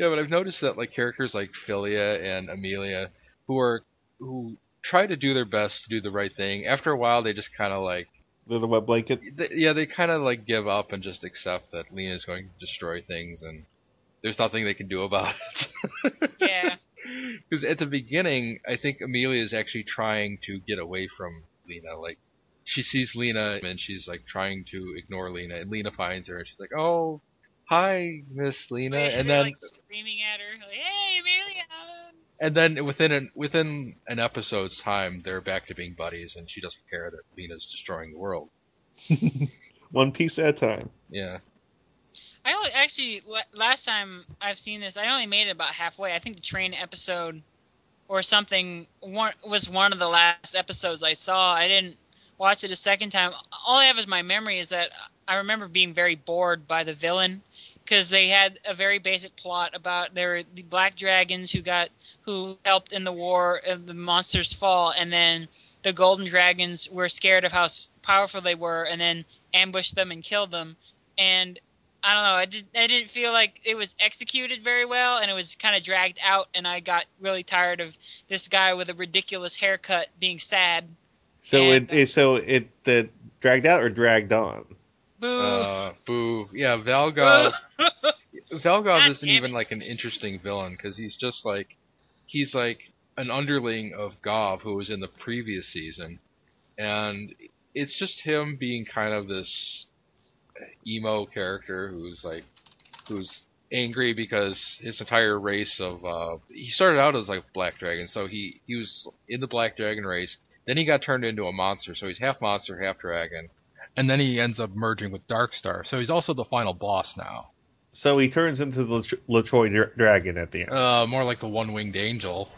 Yeah, but I've noticed that like characters like Philia and Amelia, who are who try to do their best to do the right thing, after a while they just kind of like, They're the wet blanket. they, yeah, they kind of like give up and just accept that Lina is going to destroy things and there's nothing they can do about it. yeah, Because at the beginning, I think Amelia is actually trying to get away from Lina. Like, she sees Lina and she's like trying to ignore Lina, and Lina finds her and she's like, "Oh, hi, Miss Lina," Wait, and then like screaming at her, like, hey, Amelia. And then within an within an episode's time, they're back to being buddies, and she doesn't care that Lina's destroying the world. One piece at a time. Yeah, I only actually last time I've seen this, I only made it about halfway. I think the train episode or something one, was one of the last episodes I saw. I didn't watch it a second time. All I have is my memory is that I remember being very bored by the villain because they had a very basic plot about there the black dragons who got who helped in the war of the monsters fall and then the golden dragons were scared of how powerful they were and then ambushed them and killed them and I don't know. I did. I didn't feel like it was executed very well, and it was kind of dragged out. And I got really tired of this guy with a ridiculous haircut being sad. So And- it, it so it uh, dragged out or dragged on. Boo. uh, boo. Yeah, Valgaav. Valgaav isn't even like an interesting villain because he's just like he's like an underling of Gaav who was in the previous season, and it's just him being kind of this emo character who's like who's angry because his entire race of uh he started out as like black dragon so he he was in the black dragon race Then he got turned into a monster, so he's half monster, half dragon. And then he ends up merging with Darkstar, so he's also the final boss now. So he turns into the Latro- Latroy dra- dragon at the end. Uh, more like the one-winged angel.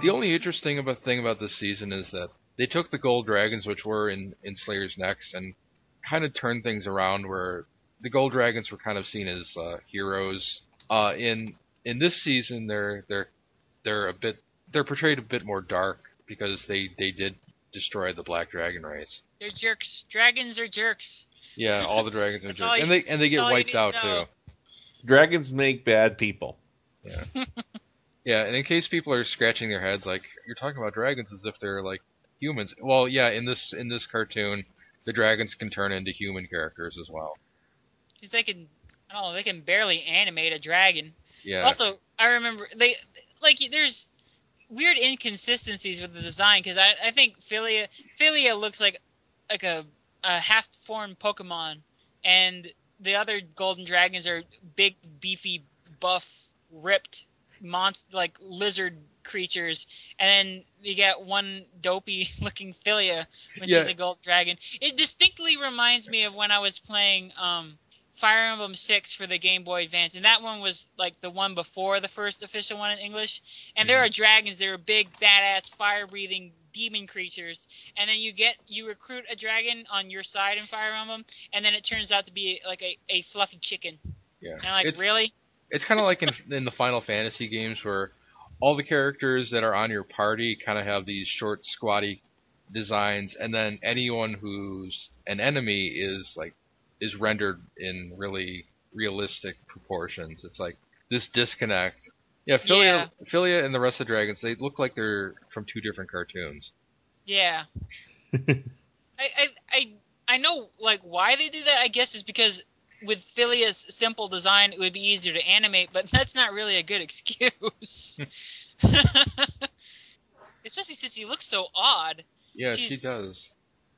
The only interesting about thing about this season is that they took the gold dragons, which were in in Slayer's Next, and kind of turned things around where the gold dragons were kind of seen as uh, heroes. Uh, in in this season, they're they're they're a bit they're portrayed a bit more dark because they they did destroy the black dragon race. They're jerks. Dragons are jerks. Yeah, all the dragons are jerks, you- and they and they get wiped out know. too. Dragons make bad people. Yeah. Yeah, and in case people are scratching their heads, like you're talking about dragons as if they're like humans. Well, yeah, in this in this cartoon, the dragons can turn into human characters as well. Because they can, I they can barely animate a dragon. Yeah, Also, I remember they like there's weird inconsistencies with the design because I, I think Philia Philia looks like like a, a half formed Pokemon, and the other golden dragons are big, beefy, buff, ripped monster like lizard creatures, and then you get one dopey looking Philia, which is Yeah. a gold dragon. It distinctly reminds me of when I was playing um, Fire Emblem Six for the Game Boy Advance, and that one was like the one before the first official one in English. And there mm-hmm. are dragons that are big, badass, fire-breathing demon creatures, and then you get you recruit a dragon on your side in Fire Emblem, and then it turns out to be like a, a fluffy chicken. yeah. And I'm like, it's, really? It's kind of like in in the Final Fantasy games where all the characters that are on your party kind of have these short, squatty designs, and then anyone who's an enemy is like is rendered in really realistic proportions. It's like this disconnect. Yeah, Philia, Yeah. Philia and the rest of the dragons, they look like they're from two different cartoons. Yeah. I, I I I know like why they did that. I guess is because with Philia's simple design, it would be easier to animate, but that's not really a good excuse. Especially since he looks so odd. Yeah, she does.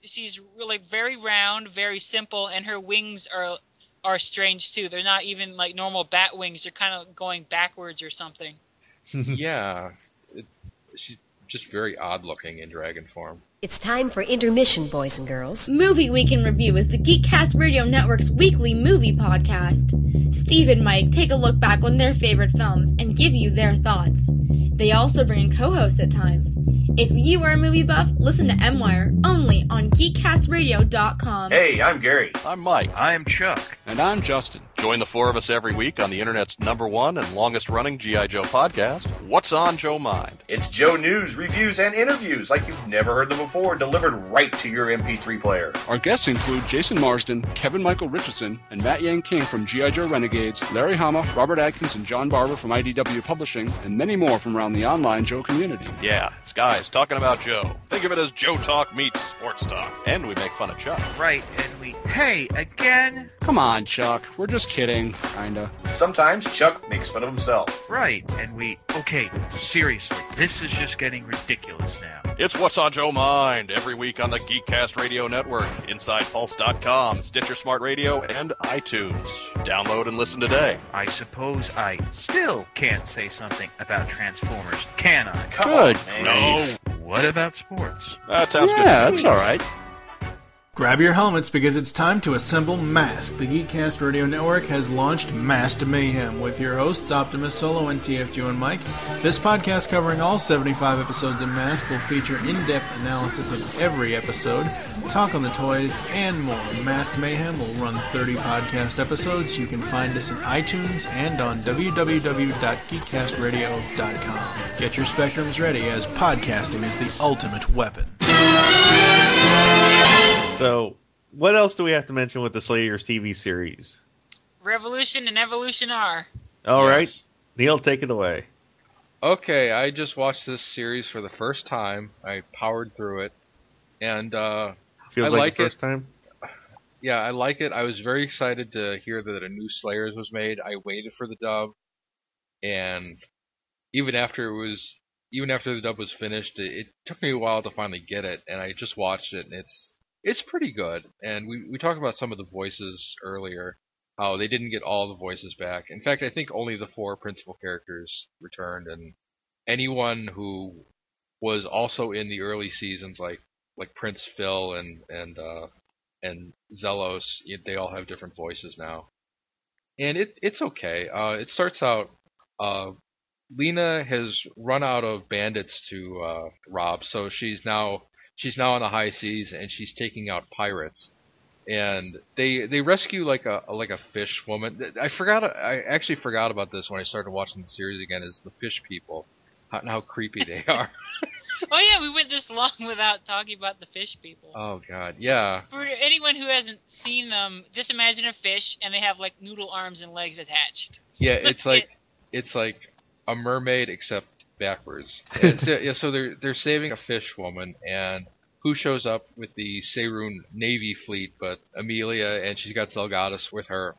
She's like very round, very simple, and her wings are are strange too. They're not even like normal bat wings. They're kind of going backwards or something. yeah, it, she's just very odd looking in dragon form. It's time for intermission, boys and girls. Movie Week in Review is the Geekcast Radio Network's weekly movie podcast. Steve and Mike take a look back on their favorite films and give you their thoughts. They also bring in co-hosts at times. If you are a movie buff, listen to MWire only on geekcastradio.com. Hey, I'm Gary. I'm Mike. I am Chuck. And I'm Justin. Join the four of us every week on the internet's number one and longest running G.I. Joe podcast, What's on Joe Mind? It's Joe news, reviews, and interviews like you've never heard them before, delivered right to your MP3 player. Our guests include Jason Marsden, Kevin Michael Richardson, and Matt Yang King from G.I. Joe Renegades, Larry Hama, Robert Atkins, and John Barber from IDW Publishing, and many more from around the online Joe community. Yeah, it's guys talking about Joe. Think of it as Joe Talk meets sports talk. And we make fun of Chuck. Right, and we. Hey, again? Come on, Chuck. We're just kidding. Kinda. Sometimes Chuck makes fun of himself. Right, and we. Okay, seriously, this is just getting ridiculous now. It's What's on Joe Mind every week on the Geekcast Radio Network, InsidePulse.com, Stitcher Smart Radio, and iTunes. Download and listen today. I suppose I still can't say something about Transformers, can I? Come Good. on, man. No, What about sports? that sounds yeah, good. that's all right. Grab your helmets because it's time to assemble Mask. The Geekcast Radio Network has launched Masked Mayhem with your hosts Optimus Solo and TFG and Mike. This podcast covering all 75 episodes of Mask will feature in-depth analysis of every episode, talk on the toys, and more. Masked Mayhem will run 30 podcast episodes. You can find us in iTunes and on www.geekcastradio.com. Get your spectrums ready as podcasting is the ultimate weapon. So, what else do we have to mention with the Slayers TV series? Revolution and Evolution R. All right, Yes. Neil, take it away. Okay, I just watched this series for the first time. I powered through it, and uh, Feels I like, like the it. first time. yeah, I like it. I was very excited to hear that a new Slayers was made. I waited for the dub, and even after it was, even after the dub was finished, it, it took me a while to finally get it. And I just watched it, and it's it's pretty good. And we we talked about some of the voices earlier. How they didn't get all the voices back. In fact, I think only the four principal characters returned, and anyone who was also in the early seasons, like like Prince Phil and and uh, and Xellos, they all have different voices now, and it it's okay. Uh, it starts out. Uh, Lina has run out of bandits to uh, rob, so she's now she's now on the high seas and she's taking out pirates. And they they rescue like a like a fish woman. I forgot I actually forgot about this when I started watching the series again. Is the fish people? How, how creepy they are. oh yeah, we went this long without talking about the fish people. Oh god, yeah. For anyone who hasn't seen them, just imagine a fish and they have like noodle arms and legs attached. Yeah, it's like it's like a mermaid except backwards. It's, yeah, so they're they're saving a fish woman and who shows up with the Seyruun Navy fleet, but Amelia and she's got Zelgadis with her.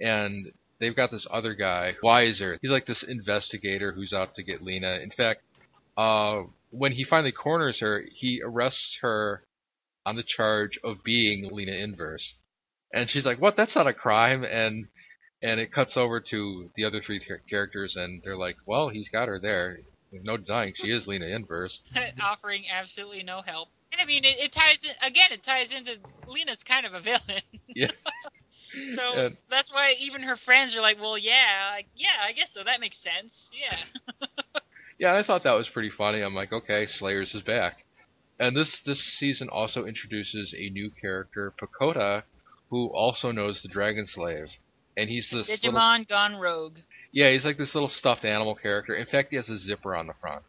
And they've got this other guy, Wizer. He's like this investigator who's out to get Lina. In fact, uh, when he finally corners her, he arrests her on the charge of being Lina Inverse. And she's like, "What? That's not a crime." And and it cuts over to the other three characters, and they're like, "Well, he's got her there. No denying she is Lina Inverse." Offering absolutely no help. And I mean, it, it ties in, again. It ties into Lina's kind of a villain. yeah. so and, that's why even her friends are like, "Well, yeah, yeah, I guess so. That makes sense. Yeah." yeah, I thought that was pretty funny. I'm like, okay, Slayers is back. And this this season also introduces a new character, Pokota, who also knows the Dragon Slave, and he's this Digimon little, gone rogue. Yeah, he's like this little stuffed animal character. In fact, he has a zipper on the front,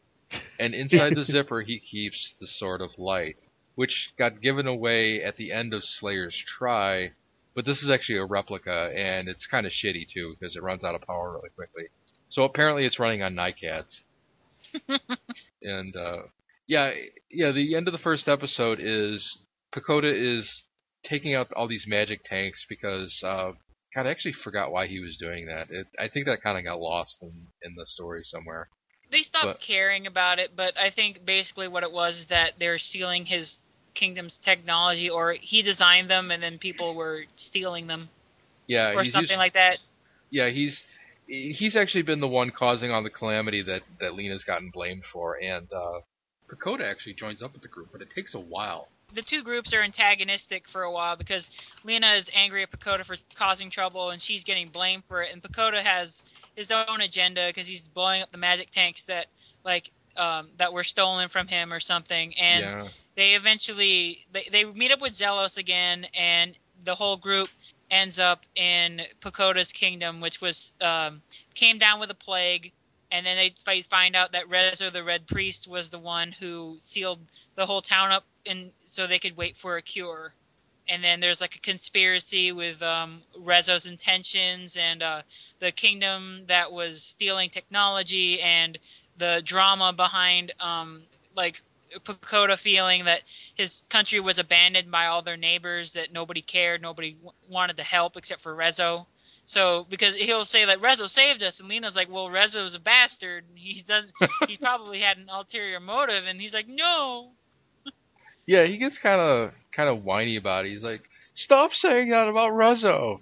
and inside the zipper he keeps the Sword of Light, which got given away at the end of Slayer's Try. But this is actually a replica, and it's kind of shitty too because it runs out of power really quickly. So apparently, it's running on NiCads. and uh, yeah, yeah. The end of the first episode is Pokota is taking out all these magic tanks because uh, God, I actually forgot why he was doing that. It, I think that kind of got lost in in the story somewhere. They stopped but, caring about it, but I think basically what it was is that they're stealing his kingdom's technology, or he designed them and then people were stealing them. Yeah, or something like that. Yeah, he's he's actually been the one causing all the calamity that that Lina's gotten blamed for, and uh, Pokota actually joins up with the group, but it takes a while. The two groups are antagonistic for a while because Lina is angry at Pokota for causing trouble, and she's getting blamed for it. And Pokota has his own agenda because he's blowing up the magic tanks that like um, that were stolen from him or something. And yeah. they eventually they, they meet up with Xellos again, and the whole group ends up in Pokota's kingdom, which was um, came down with a plague, and then they find out that Rezo the Red Priest was the one who sealed the whole town up, and so they could wait for a cure. And then there's like a conspiracy with um, Rezo's intentions and uh, the kingdom that was stealing technology and the drama behind um, like Pokota feeling that his country was abandoned by all their neighbors, that nobody cared, nobody w- wanted to help except for Rezo. So because he'll say that Rezo saved us, and Lina's like, well, Rezo's a bastard. He's done. he probably had an ulterior motive, and he's like, no. Yeah, he gets kind of kind of whiny about it. He's like, stop saying that about Rezo.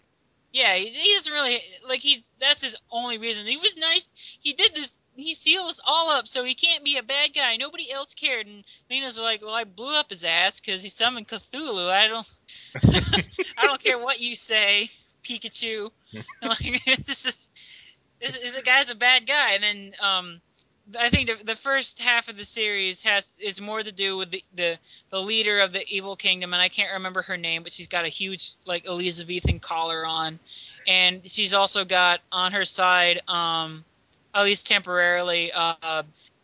Yeah, he, he doesn't really like. He's that's his only reason. He was nice. He did this he seals all up, so he can't be a bad guy. Nobody else cared. And Lina's like, well, I blew up his ass because he summoned Cthulhu. I don't, I don't care what you say, Pikachu. like this is, this the guy's a bad guy. And then um, I think the, the first half of the series has is more to do with the, the the leader of the evil kingdom, and I can't remember her name, but she's got a huge like Elizabethan collar on, and she's also got on her side um at least temporarily, uh,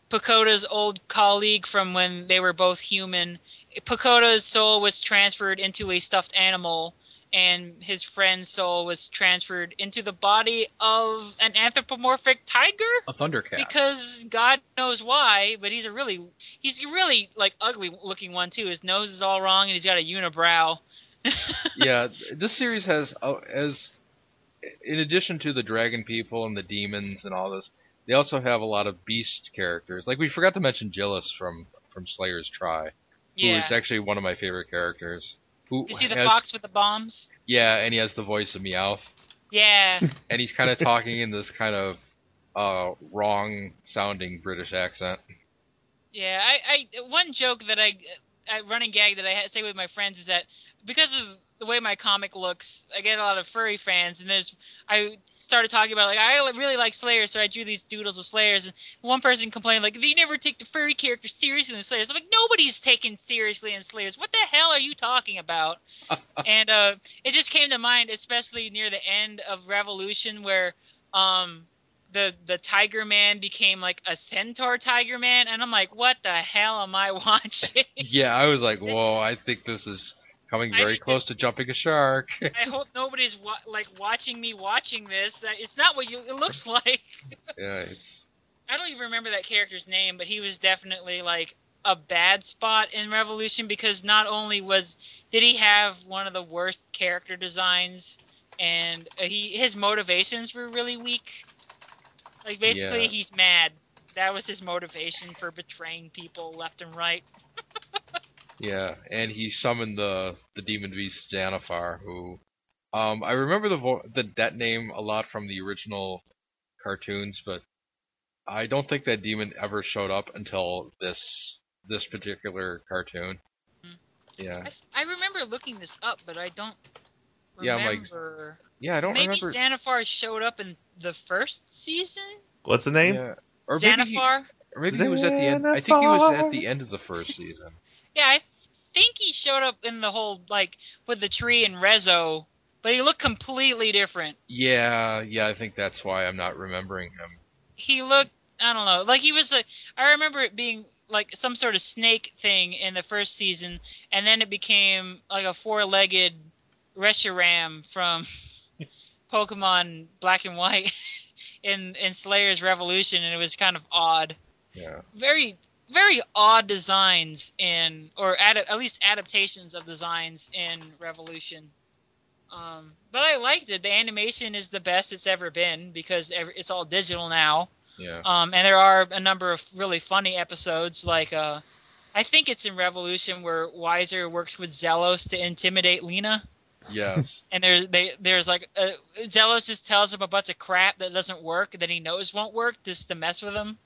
Pokota's old colleague from when they were both human. Pokota's soul was transferred into a stuffed animal, and his friend's soul was transferred into the body of an anthropomorphic tiger. A thundercat. Because God knows why, but he's a really he's a really like ugly looking one too. His nose is all wrong, and he's got a unibrow. yeah, this series has uh, as in addition to the dragon people and the demons and all this, they also have a lot of beast characters. Like we forgot to mention Jillas from from Slayer's Try. who Yeah. is actually one of my favorite characters. Who You see the has, fox with the bombs? Yeah, and he has the voice of Meowth, Yeah. and he's kind of talking in this kind of uh, wrong sounding British accent. Yeah, I, I one joke that I, I running gag that I say with my friends is that because of the way my comic looks, I get a lot of furry fans, and there's I started talking about like I really like Slayer, so I drew these doodles of Slayers, and one person complained like they never take the furry character seriously in Slayers. I'm like nobody's taken seriously in Slayers. What the hell are you talking about? and uh, it just came to mind, especially near the end of Revolution, where um the the Tiger Man became like a Centaur Tiger Man, and I'm like, what the hell am I watching? Yeah, I was like, whoa, I think this is coming I very close to jumping a shark. I hope nobody's wa- like watching me watching this. It's not what you, it looks like. yeah, it's I don't even remember that character's name, but he was definitely like a bad spot in Revolution because not only was did he have one of the worst character designs, and uh, he his motivations were really weak. Like basically, Yeah. he's mad. That was his motivation for betraying people left and right. Yeah, and he summoned the the demon beast Zanaffar, who um I remember the vo- the that name a lot from the original cartoons, but I don't think that demon ever showed up until this this particular cartoon. Hmm. Yeah, I, I remember looking this up, but I don't Yeah, I'm like- remember. yeah, I don't Maybe remember. Maybe Zanaffar showed up in the first season. What's the name? Yeah. Or maybe he, Zanaffar. or maybe he was at the end. I think he was at the end of the first season. Yeah, I think he showed up in the whole like with the tree and Rezo, but he looked completely different. Yeah, yeah, I think that's why I'm not remembering him. He looked, I don't know, like he was a. I remember it being like some sort of snake thing in the first season, and then it became like a four-legged Reshiram from Pokemon Black and White in in Slayers Revolution, and it was kind of odd. Yeah. very very odd designs in or ad- at least adaptations of designs in revolution um, but i liked it the animation is the best it's ever been because every, it's all digital now Yeah. um, and there are a number of really funny episodes like uh, i think it's in revolution where Wizer works with Xellos to intimidate Lina Yes. and there they there's like uh, Xellos just tells him a bunch of crap that doesn't work that he knows won't work just to mess with him.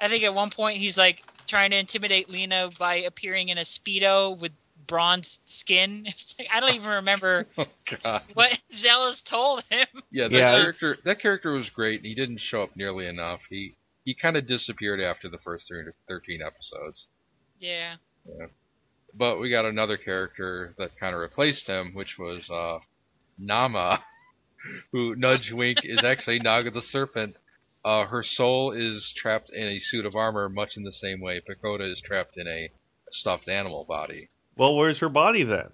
I think at one point he's like trying to intimidate Lina by appearing in a speedo with bronze skin. Like, I don't even remember oh God. what Xellos told him. Yeah, that Yeah, character it's- that character was great. He didn't show up nearly enough. He he kind of disappeared after the first thir- 13 episodes. Yeah. But we got another character that kind of replaced him, which was uh, Nama, who Nudge Wink is actually Naga the Serpent. Uh, her soul is trapped in a suit of armor, much in the same way Pokota is trapped in a stuffed animal body. Well, where's her body then?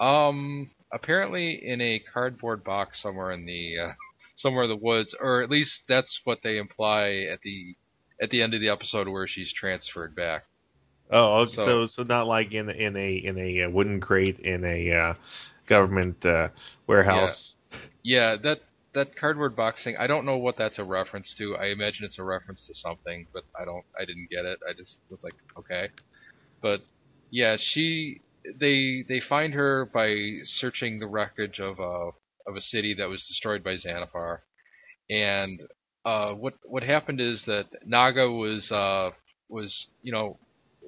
Um, apparently in a cardboard box somewhere in the uh, somewhere in the woods, or at least that's what they imply at the at the end of the episode where she's transferred back. Oh, okay, so So- so not like in in a in a uh, wooden crate in a uh, government uh, warehouse. Yeah, that that cardboard box thing. I don't know what that's a reference to. I imagine it's a reference to something, but I don't. I didn't get it. I just was like, okay. But yeah, she they they find her by searching the wreckage of a of a city that was destroyed by Zanaffar, and uh, what what happened is that Naga was uh was you know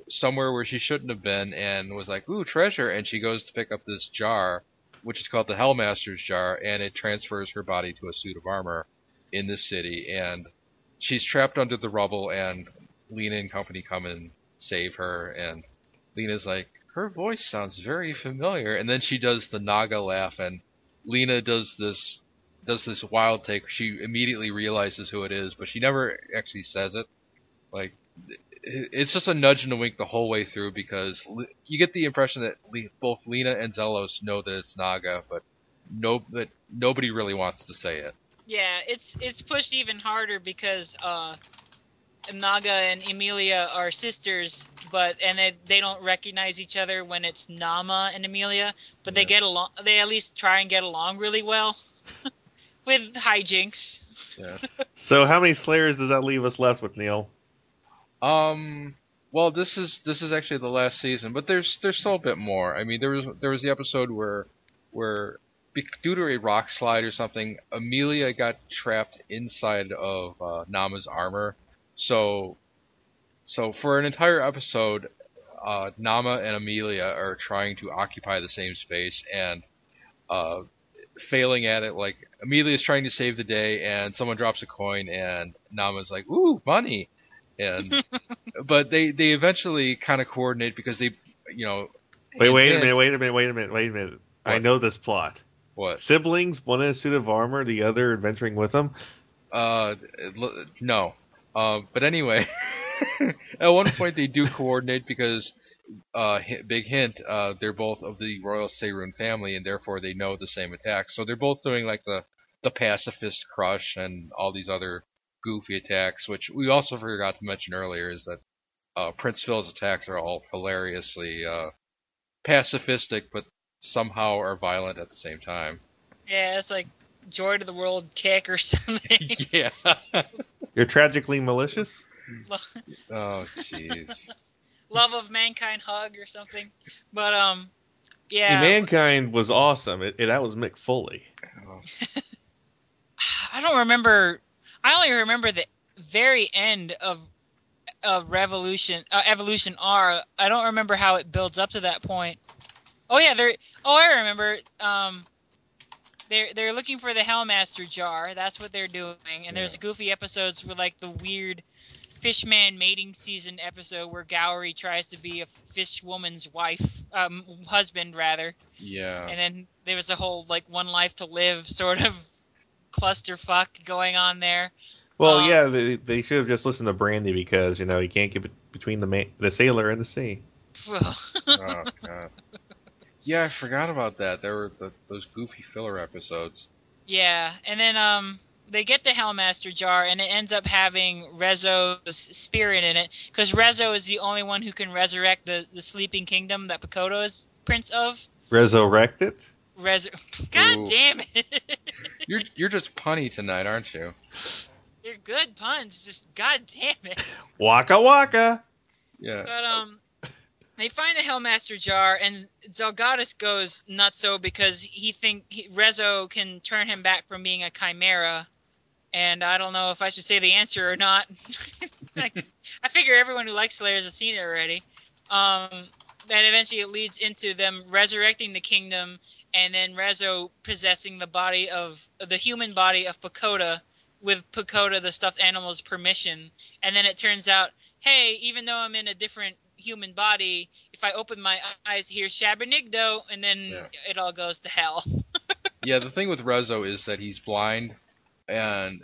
somewhere where she shouldn't have been and was like, ooh, treasure, and she goes to pick up this jar which is called the Hellmaster's jar, and it transfers her body to a suit of armor in this city, and she's trapped under the rubble, and Lina and company come and save her, and Lina's like, her voice sounds very familiar, and then she does the Naga laugh, and Lina does this does this wild take. She immediately realizes who it is, but she never actually says it. Like it's just a nudge and a wink the whole way through because you get the impression that both Lina and Xellos know that it's Naga, but no, but nobody really wants to say it. Yeah, it's it's pushed even harder because uh, Naga and Amelia are sisters, but and they, they don't recognize each other when it's Nama and Amelia, but they get along. They at least try and get along really well with hijinks. Yeah. So how many Slayers does that leave us left with, Neil? Um, Well, this is this is actually the last season, but there's there's still a bit more. I mean, there was there was the episode where where due to a rock slide or something, Amelia got trapped inside of uh, Nama's armor. So so for an entire episode, uh, Nama and Amelia are trying to occupy the same space and uh, failing at it. Like Amelia is trying to save the day, and someone drops a coin, and Nama's like, "Ooh, money!" And but they they eventually kind of coordinate because they, you know. Wait, wait a minute, wait a minute, wait a minute, wait a minute. I know this plot. What? Siblings, one in a suit of armor, the other adventuring with them. Uh, l- no. Uh, but anyway, at one point they do coordinate because, uh, big hint, uh, they're both of the royal Seyruun family and therefore they know the same attacks. So they're both doing like the, the pacifist crush and all these other goofy attacks, which we also forgot to mention earlier is that, uh, Prince Phil's attacks are all hilariously, uh, pacifistic, but somehow are violent at the same time. Yeah, it's like joy to the world kick or something. yeah. You're tragically malicious. Oh, jeez. Love of mankind hug or something. But um, yeah, Mankind was awesome. It, it- that was Mick Foley. I don't remember. I only remember the very end of of Revolution, uh, Evolution R. I don't remember how it builds up to that point. Oh yeah, they're. Oh, I remember. Um, they're they're looking for the Hellmaster jar. That's what they're doing. And there's goofy episodes with like the weird Fishman mating season episode where Gourry tries to be a fish woman's wife, um, husband rather. Yeah. And then there was a whole like one life to live sort of clusterfuck going on there. Well, Um, yeah, they, they should have just listened to Brandy because you know you can't get between the ma- the sailor and the sea. oh god. Yeah, I forgot about that. There were the, those goofy filler episodes. Yeah, and then um they get the Hellmaster jar and it ends up having Rezo's spirit in it because Rezo is the only one who can resurrect the the sleeping kingdom that Pokota is prince of. Resurrect it. Rezo, God Ooh. damn it! You're you're just punny tonight, aren't you? They're good puns. Just God damn it. Waka waka. Yeah. But um, they find the Hellmaster jar, and Zelgadis goes nutso because he think he, Rezo can turn him back from being a chimera. And I don't know if I should say the answer or not. I, I figure everyone who likes Slayers has seen it already. Um, then eventually it leads into them resurrecting the kingdom, and then Rezo possessing the body of the human body of Pokota with Pokota the stuffed animal's permission. And then it turns out, hey, even though I'm in a different human body, if I open my eyes, here's Shabranigdo, and then Yeah. it all goes to hell. Yeah, the thing with Rezo is that he's blind, and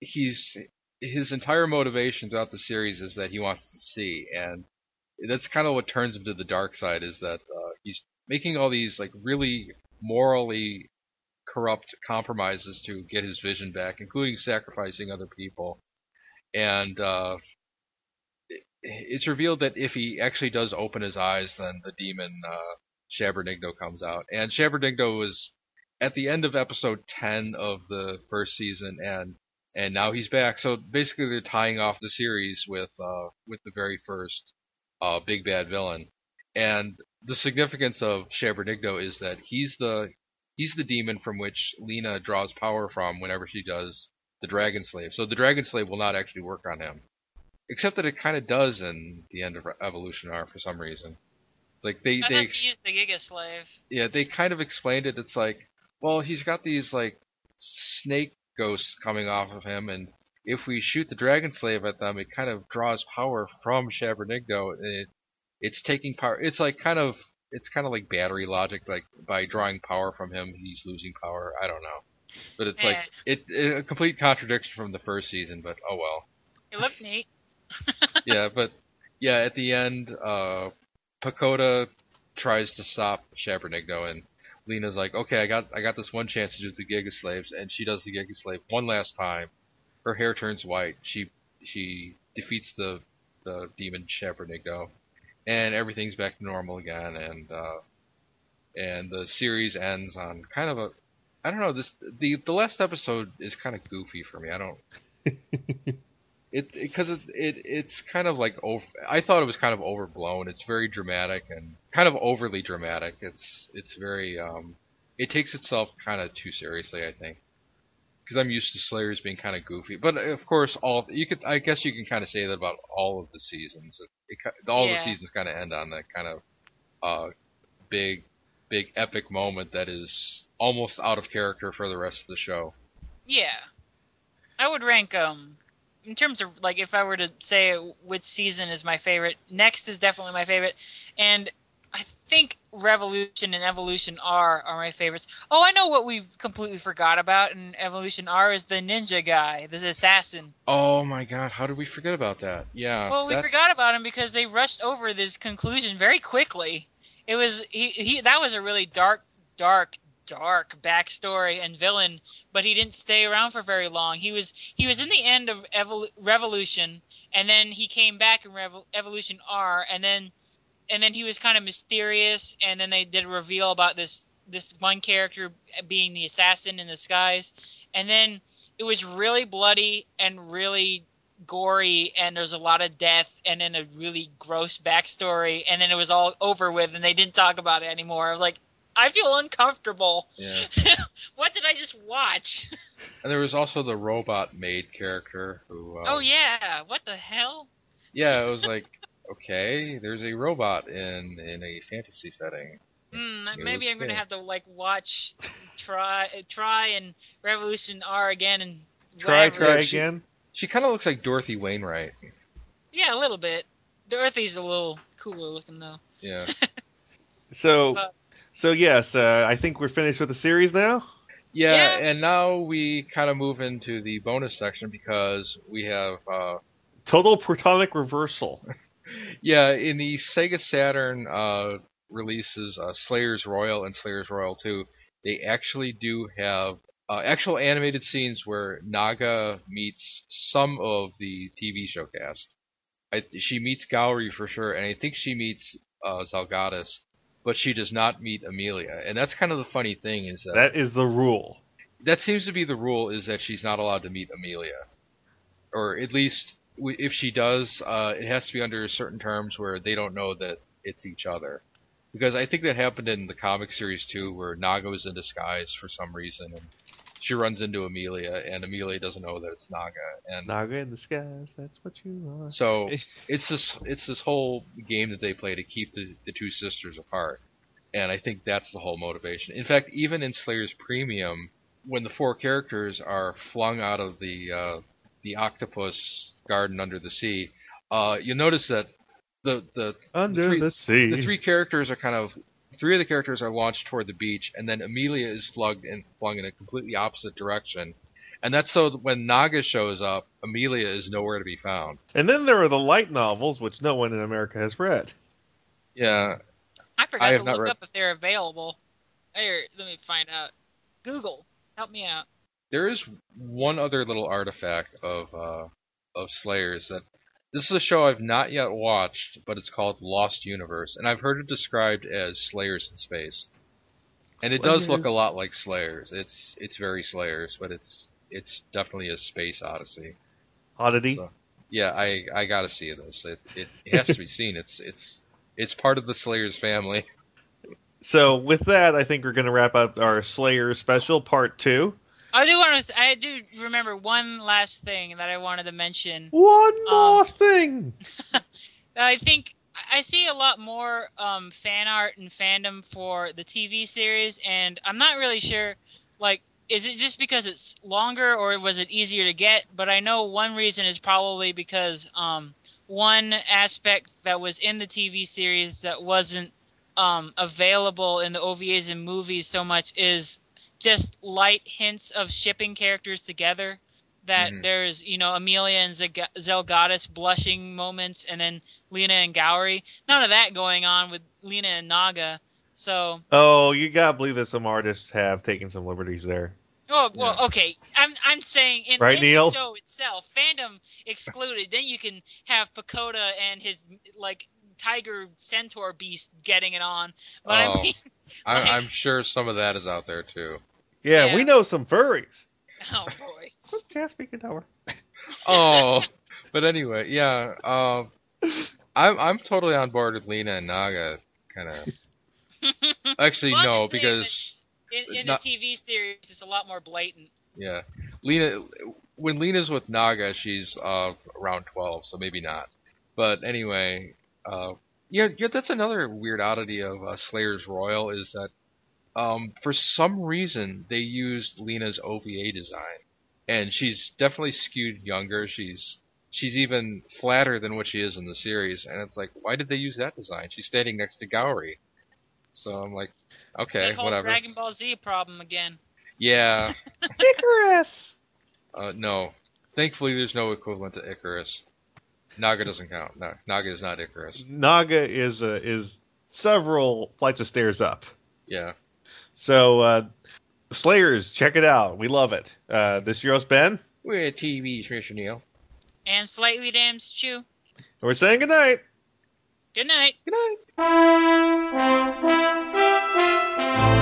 he's his entire motivation throughout the series is that he wants to see, and that's kind of what turns him to the dark side. Is that uh, he's making all these like really morally corrupt compromises to get his vision back, including sacrificing other people, and uh, it- it's revealed that if he actually does open his eyes, then the demon uh, Shabranigdo comes out, and Shabranigdo was at the end of episode 10 of the first season and and now he's back. So basically they're tying off the series with uh with the very first uh big bad villain. And the significance of Shabranigdo is that he's the he's the demon from which Lina draws power from whenever she does the Dragon Slave so the Dragon Slave will not actually work on him except that it kind of does in the end of Evolution R for some reason it's like they they ex- used the Giga Slave. yeah, they kind of explained it. It's like, well, he's got these like snake ghosts coming off of him, and if we shoot the dragon slave at them, it kind of draws power from Shabranigdo. and It, it's taking power. It's like kind of, it's kind of like battery logic. Like by drawing power from him, he's losing power. I don't know, but it's like it, it a complete contradiction from the first season. But oh well. It looked neat. yeah, but yeah, at the end, uh, Pokota tries to stop Shabranigdo, and Lina's like, "Okay, I got I got this one chance to do the Giga Slaves," and she does the Giga Slave one last time. Her hair turns white. She she defeats the the demon Shabranigdo, and everything's back to normal again. And uh, and the series ends on kind of a I don't know this the the last episode is kind of goofy for me. I don't It because it, it it's kind of like over. I thought it was kind of overblown. It's very dramatic and kind of overly dramatic. It's it's very um, it takes itself kind of too seriously. I think because I'm used to Slayers being kind of goofy. But of course, all you could I guess you can kind of say that about all of the seasons. It, it, all Yeah. the seasons kind of end on that kind of uh, big big epic moment that is almost out of character for the rest of the show. Yeah. I would rank um in terms of like if I were to say which season is my favorite, next is definitely my favorite and think Revolution and Evolution R are my favorites. Oh, I know what we've completely forgot about in Evolution R is the ninja guy, the assassin. Oh my god, how did we forget about that? Yeah. Well, we that- forgot about him because they rushed over this conclusion very quickly. It was he, he that was a really dark, dark, dark backstory and villain, but he didn't stay around for very long. He was he was in the end of Evol- Revolution, and then he came back in Revol- Evolution R, and then and then he was kind of mysterious, and then they did a reveal about this this one character being the assassin in disguise, and then it was really bloody and really gory and there's a lot of death and then a really gross backstory and then it was all over with and they didn't talk about it anymore. Like I feel uncomfortable. Yeah. what did I just watch? And there was also the robot maid character who. Uh, oh yeah, what the hell? Yeah, it was like, okay, there's a robot in in a fantasy setting. Hmm, It maybe I'm gonna have to like watch, try, try and Revolution R again and Try, whatever. try she- again. She kind of looks like Dorothy Wainwright. Yeah, a little bit. Dorothy's a little cooler looking though. Yeah. So, Uh, so yes, uh, I think we're finished with the series now. Yeah, Yeah. and now we kind of move into the bonus section because we have, uh, Total protonic reversal. yeah, in the Sega Saturn uh, releases, uh, Slayers Royal and Slayers Royal 2, they actually do have uh, actual animated scenes where Naga meets some of the TV show cast. I, she meets Gourry for sure, and I think she meets uh, Zelgadis, but she does not meet Amelia. And that's kind of the funny thing is that That is the rule. that seems to be the rule is that she's not allowed to meet Amelia, or at least if she does, uh, it has to be under certain terms where they don't know that it's each other. Because I think that happened in the comic series too, where Naga was in disguise for some reason, and she runs into Amelia, and Amelia doesn't know that it's Naga, and Naga in disguise, that's what you are. so it's this it's this whole game that they play to keep the, the two sisters apart. And I think that's the whole motivation. In fact, even in Slayers Premium, when the four characters are flung out of the uh, the octopus garden under the sea, uh, you'll notice that the the Under three- the sea. the three characters are kind of three of the characters are launched toward the beach, and then Amelia is flung in flung in a completely opposite direction. And that's so that when Naga shows up, Amelia is nowhere to be found. And then there are the light novels, which no one in America has read. Yeah, I forgot I to look read- up if they're available. Here, let me find out. Google, help me out. There is one other little artifact of uh, of Slayers that this is a show I've not yet watched, but it's called Lost Universe, and I've heard it described as Slayers in space. And it does look a lot like Slayers. It's it's very Slayers, but it's it's definitely a space odyssey. Oddity. So, yeah, I I gotta see this. It, it it has to be seen. It's it's it's part of the Slayers family. So with that, I think we're going to wrap up our Slayer special part two. I do want to. I do remember one last thing that I wanted to mention. One Um, more thing. I think I see a lot more um, fan art and fandom for the TV series, and I'm not really sure. Like, is it just because it's longer, or was it easier to get? But I know one reason is probably because um, one aspect that was in the TV series that wasn't um, available in the OVAs and movies so much is just light hints of shipping characters together. That Mhm. there's, you know, Amelia and Zeg- Zelgadis blushing moments, and then Lina and Gourry. None of that going on with Lina and Naga. So, Oh, you got to believe that some artists have taken some liberties there. oh well, okay. I'm I'm saying in, Right, in the show itself, fandom excluded. then you can have Pokota and his like tiger centaur beast getting it on. But I Oh. mean, I, Like- I'm sure some of that is out there too. Yeah, Yeah. we know some furries. oh boy. Can't speak it over. Oh, but anyway, yeah. Uh, I'm I'm totally on board with Lina and Naga. Kind of. Actually, Well, no, because In, in Not- the TV series, it's a lot more blatant. yeah, Lina. When Lina's with Naga, she's uh, around twelve, so maybe not. But anyway, uh, yeah, yeah, that's another weird oddity of uh, Slayers Royal is that um, for some reason they used Lina's OVA design, and she's definitely skewed younger. She's she's even flatter than what she is in the series, and it's like, why did they use that design? She's standing next to Gourry, so I'm like, okay, that whatever. Dragon Ball Z problem again. Yeah, Icarus. uh, no. Thankfully, there's no equivalent to Icarus. Naga doesn't count. No, Naga is not Icarus. Naga is uh, is several flights of stairs up. Yeah. So uh, Slayers, check it out. We love it. Uh, this year's Ben. We're a TV Trisha Neil. And slightly damn Chu. And we're saying goodnight. Good night. Good night. Fish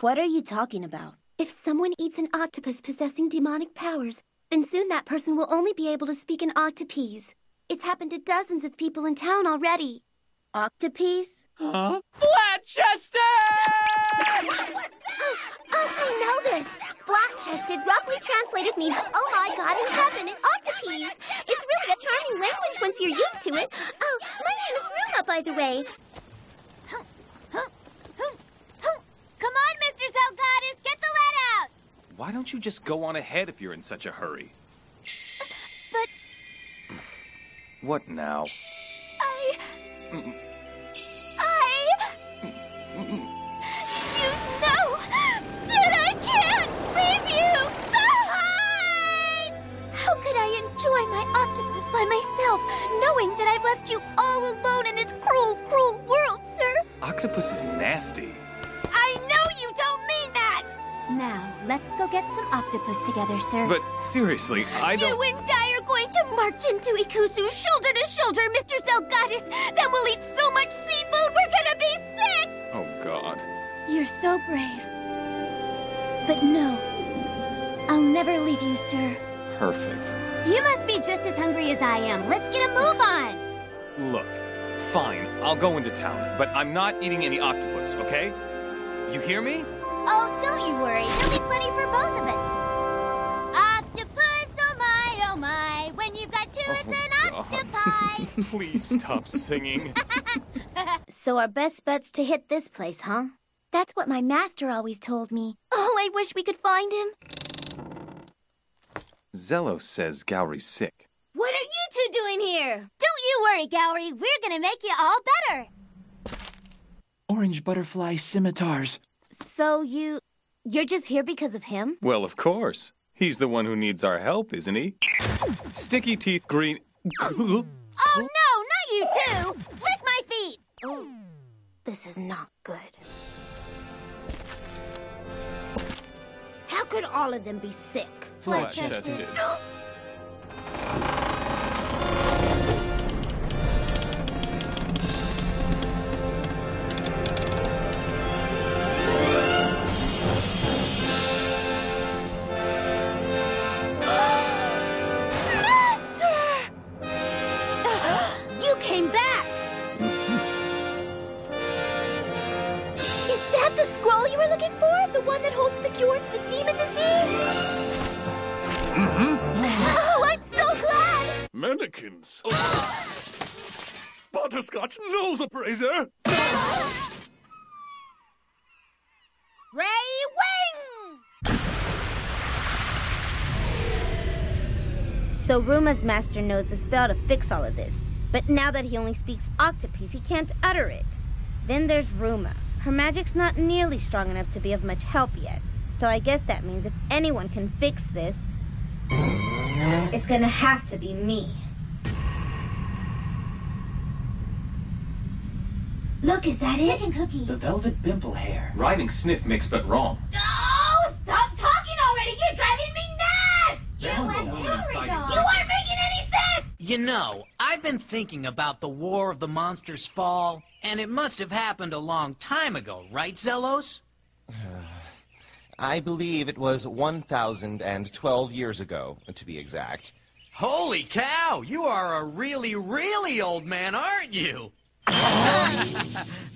What are you talking about? If someone eats an octopus possessing demonic powers, then soon that person will only be able to speak in octopese. It's happened to dozens of people in town already. Octopese? Huh? Flat chested! Oh, oh, I know this. Flat chested roughly translated means, oh my god in heaven, in octopese. It's really a charming language once you're used to it. Oh, my name is Runa, by the way. Come on, Mr. Zelgadis, get the lead out! Why don't you just go on ahead if you're in such a hurry? But What now? I. I. You know that I can't leave you behind! How could I enjoy my octopus by myself, knowing that I've left you all alone in this cruel, cruel world, sir? Octopus is nasty. Now, let's go get some octopus together, sir. But seriously, I don't. You and I are going to march into Ikusu shoulder to shoulder, Mr. Zelgadis. Then we'll eat so much seafood we're gonna be sick! Oh, God. You're so brave. But no, I'll never leave you, sir. Perfect. You must be just as hungry as I am. Let's get a move on. Look, fine, I'll go into town, but I'm not eating any octopus, okay? You hear me? Oh, don't you worry. There'll be plenty for both of us. Octopus, oh my, oh my. When you've got two, it's an oh, octopi. Please stop singing. So our best bet's to hit this place, huh? That's what my master always told me. Oh, I wish we could find him. Zello says Gourry's sick. What are you two doing here? Don't you worry, Gourry. We're gonna make you all better. Orange butterfly scimitars. So you. You're just here because of him? Well, of course. He's the one who needs our help, isn't he? Sticky teeth green. Oh no, not you too! Lick my feet! This is not good. How could all of them be sick? Flat-chested. One that holds the cure to the demon disease? Mm-hmm. Oh, I'm so glad! Mannequins. Butterscotch nose appraiser. Ray Wing! So Ruma's master knows the spell to fix all of this. But now that he only speaks octopus, he can't utter it. Then there's Ruma. Her magic's not nearly strong enough to be of much help yet. So I guess that means if anyone can fix this, it's gonna have to be me. Look, is that it? Chicken cookie. The velvet bimple hair. Rhyming sniff mix, but wrong. Oh, stop talking already! You're driving me fighting. You aren't making any sense! You know, I've been thinking about the War of the Monsters Fall, and it must have happened a long time ago, right, Xellos? I believe it was 1,012 years ago, to be exact. Holy cow! You are a really, really old man, aren't you?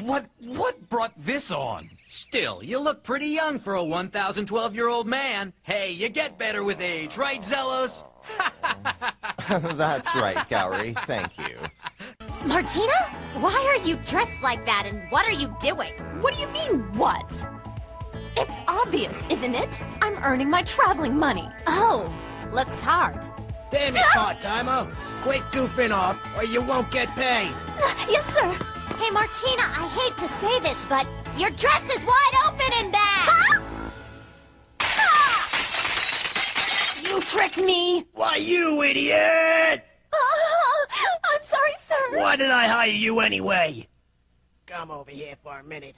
What what brought this on? Still, you look pretty young for a 1,012 year old man. Hey, you get better with age, right, Xellos? That's right, Gourry. Thank you. Martina? Why are you dressed like that and what are you doing? What do you mean, what? It's obvious, isn't it? I'm earning my traveling money. Oh, looks hard. Damn it, part-timer. Quit goofing off or you won't get paid. Yes, sir. Hey, Martina, I hate to say this, but your dress is wide open in that! You tricked me! Why, you idiot! I'm sorry, sir. Why did I hire you anyway? Come over here for a minute.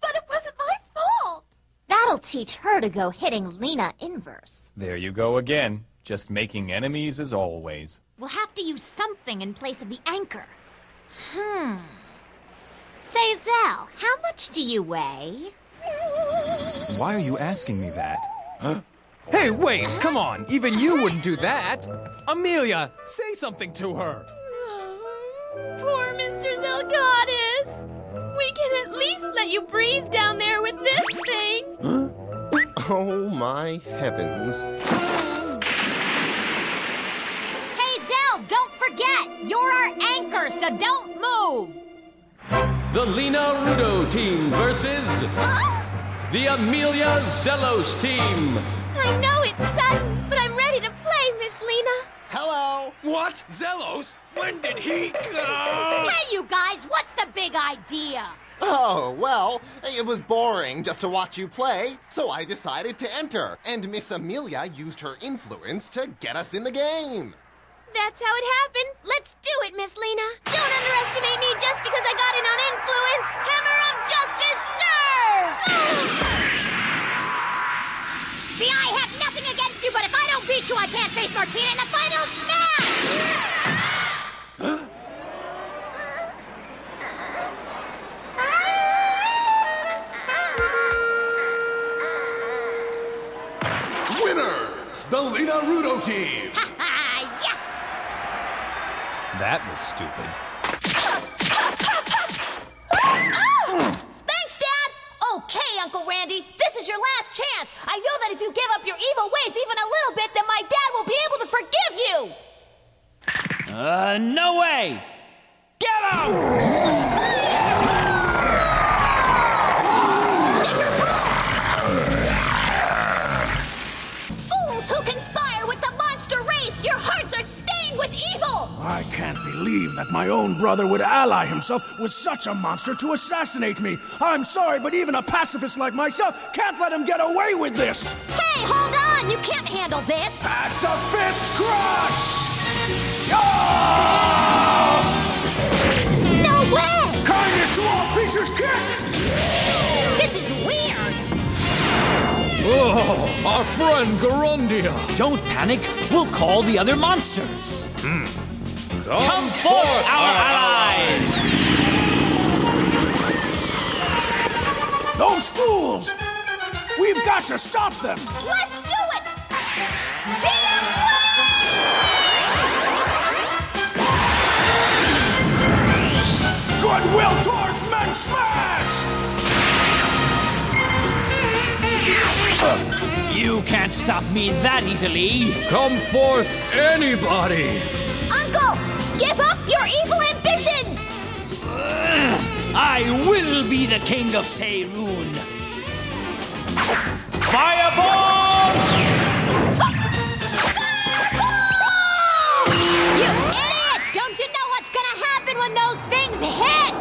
But it wasn't my fault. That'll teach her to go hitting Lina Inverse. There you go again. Just making enemies as always. We'll have to use something in place of the anchor. Hmm. Say, Zell, how much do you weigh? Why are you asking me that? Huh? Hey, wait, come on. Even you wouldn't do that. Amelia, say something to her. Poor Mr. Zelgadis. We can at least let you breathe down there with this thing. Huh? Oh my heavens. Hey, Zell, don't forget! You're our anchor, so don't move! The Lina Rudo team versus the Amelia Xellos team. I know it's sudden, but I'm ready to play, Miss Lina. Hello. What? Xellos? When did he go? Hey, you guys, what's the big idea? Oh, well, it was boring just to watch you play, so I decided to enter, and Miss Amelia used her influence to get us in the game. That's how it happened. Let's do it, Miss Lina. Don't underestimate me just because I got in on influence. Hammer of justice, sir! The I have nothing against you, but if I don't beat you, I can't face Martina in the final smash! Winners, the Lina Rudo team. yes! That was stupid. Thanks, Dad! Okay, Uncle Randy, this is your last chance. I know that if you give up your evil ways even a little bit, then my dad will be able to forgive you! Uh, no way! Get him! Evil! I can't believe that my own brother would ally himself with such a monster to assassinate me. I'm sorry, but even a pacifist like myself can't let him get away with this. Hey, hold on! You can't handle this! Pacifist crush! No way! Kindness to all creatures kick! This is weird! Oh, our friend Garundia! Don't panic. We'll call the other monsters. Come, forth, our allies! Those fools! We've got to stop them! Let's do it! Damn Goodwill towards Men Smash! You can't stop me that easily. Come forth, anybody! I will be the king of Seyruun. Fireball! You idiot! Don't you know what's gonna happen when those things hit?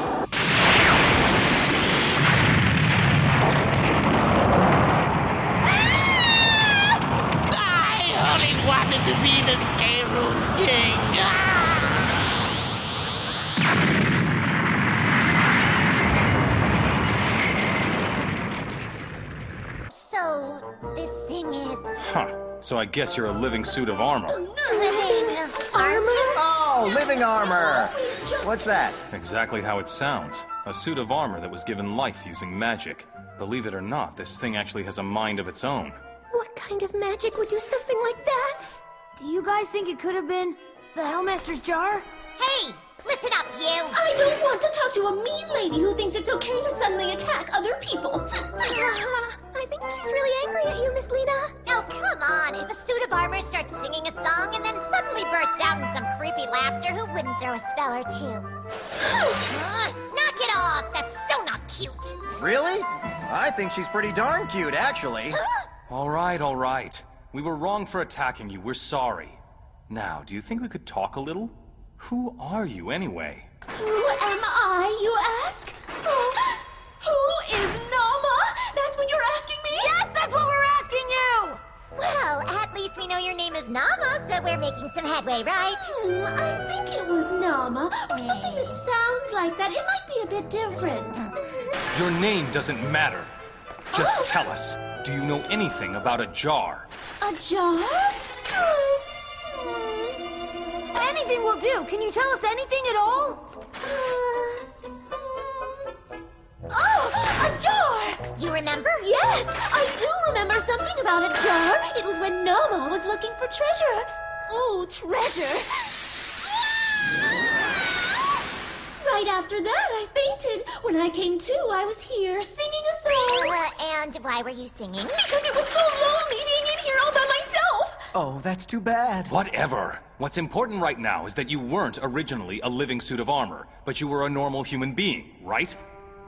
I only wanted to be the Seyruun King. So, So I guess you're a living suit of armor. Oh, living armor? Oh, living armor! What's that? Exactly how it sounds. A suit of armor that was given life using magic. Believe it or not, this thing actually has a mind of its own. What kind of magic would do something like that? Do you guys think it could have been the Hellmaster's jar? Hey, listen up, you! I don't want to talk to a mean lady who thinks it's okay to suddenly attack other people. I think she's really angry at you, Miss Lina. Oh, come on. If a suit of armor starts singing a song and then suddenly bursts out in some creepy laughter, who wouldn't throw a spell or two? Uh, knock it off! That's so not cute! Really? I think she's pretty darn cute, actually. All right, all right. We were wrong for attacking you. We're sorry. Now, do you think we could talk a little? Who are you, anyway? Who am I, you ask? Oh, who is Nama? That's what you're asking me? Yes, that's what we're asking you! Well, at least we know your name is Nama, so we're making some headway, right? Hmm, I think it was Nama, or something that sounds like that. It might be a bit different. Your name doesn't matter. Just tell us. Do you know anything about a jar? A jar? Anything will do. Can you tell us anything at all? Oh, a jar! You remember? Yes, I do remember something about a jar. It was when Nama was looking for treasure. Ooh, treasure. Right after that, I fainted. When I came to, I was here singing a song. Uh, and why were you singing? Because it was so lonely being in here all by. Oh, that's too bad. Whatever. What's important right now is that you weren't originally a living suit of armor, but you were a normal human being, right?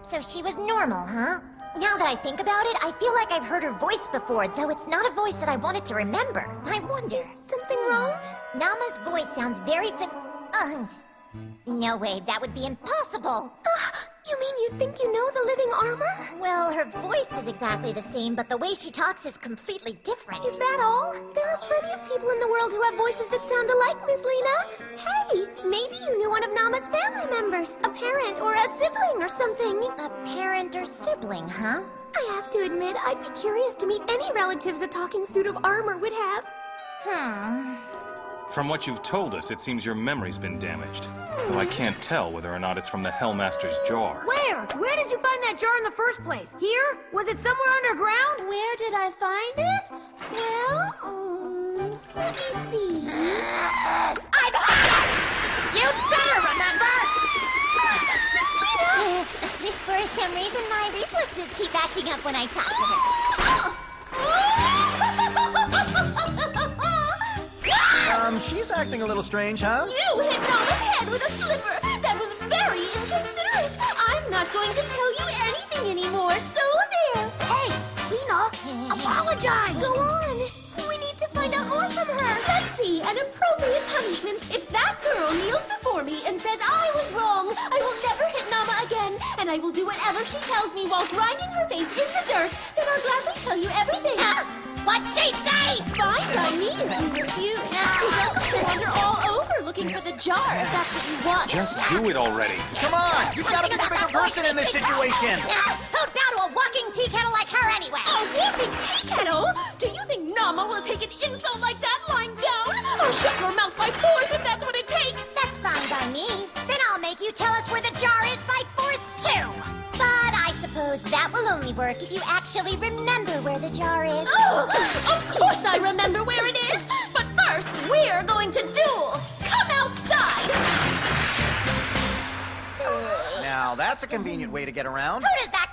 So she was normal, huh? Now that I think about it, I feel like I've heard her voice before, though it's not a voice that I wanted to remember. I wonder. Is something wrong? Nama's voice sounds very fin. Uh, no way, that would be impossible. Uh, you mean you think you know the living armor? Well, her voice is exactly the same, but the way she talks is completely different. Is that all? There are plenty of people in the world who have voices that sound alike, Miss Lina. Hey, maybe you knew one of Nama's family members, a parent or a sibling or something. A parent or sibling, huh? I have to admit, I'd be curious to meet any relatives a talking suit of armor would have. Hmm. From what you've told us, it seems your memory's been damaged. Though I can't tell whether or not it's from the Hellmaster's jar. Where? Where did you find that jar in the first place? Here? Was it somewhere underground? Where did I find it? Well, um, let me see. I've had it! You better remember! For some reason, my reflexes keep acting up when I talk to Um, she's acting a little strange, huh? You hit Nama's head with a slipper. That was very inconsiderate. I'm not going to tell you anything anymore, so there. Hey, Lina, apologize. Go on. We need to find out more from her. Let's see, an appropriate punishment. If that girl kneels before me and says I was wrong, I will never hit Nama again, and I will do whatever she tells me while grinding her face in the dirt. Then I'll gladly tell you everything. Ah, What'd she say? It's fine by me if you refuse. You're to wander all over looking for the jar if that's what you want. Just do it already. Come on, you've got to be the bigger person in this situation. Who'd bow to a walking tea kettle like her anyway? A walking tea kettle? Do you think Nama will take an insult like that lying down? I'll shut your mouth by force if that's what it takes. That's fine by me. Then I'll make you tell us where the jar is by force too. But I suppose that will only work if you actually remember where the jar is. Oh, of course I remember where it is. But first, we're going to duel. Come outside. Now, that's a convenient way to get around. Who does that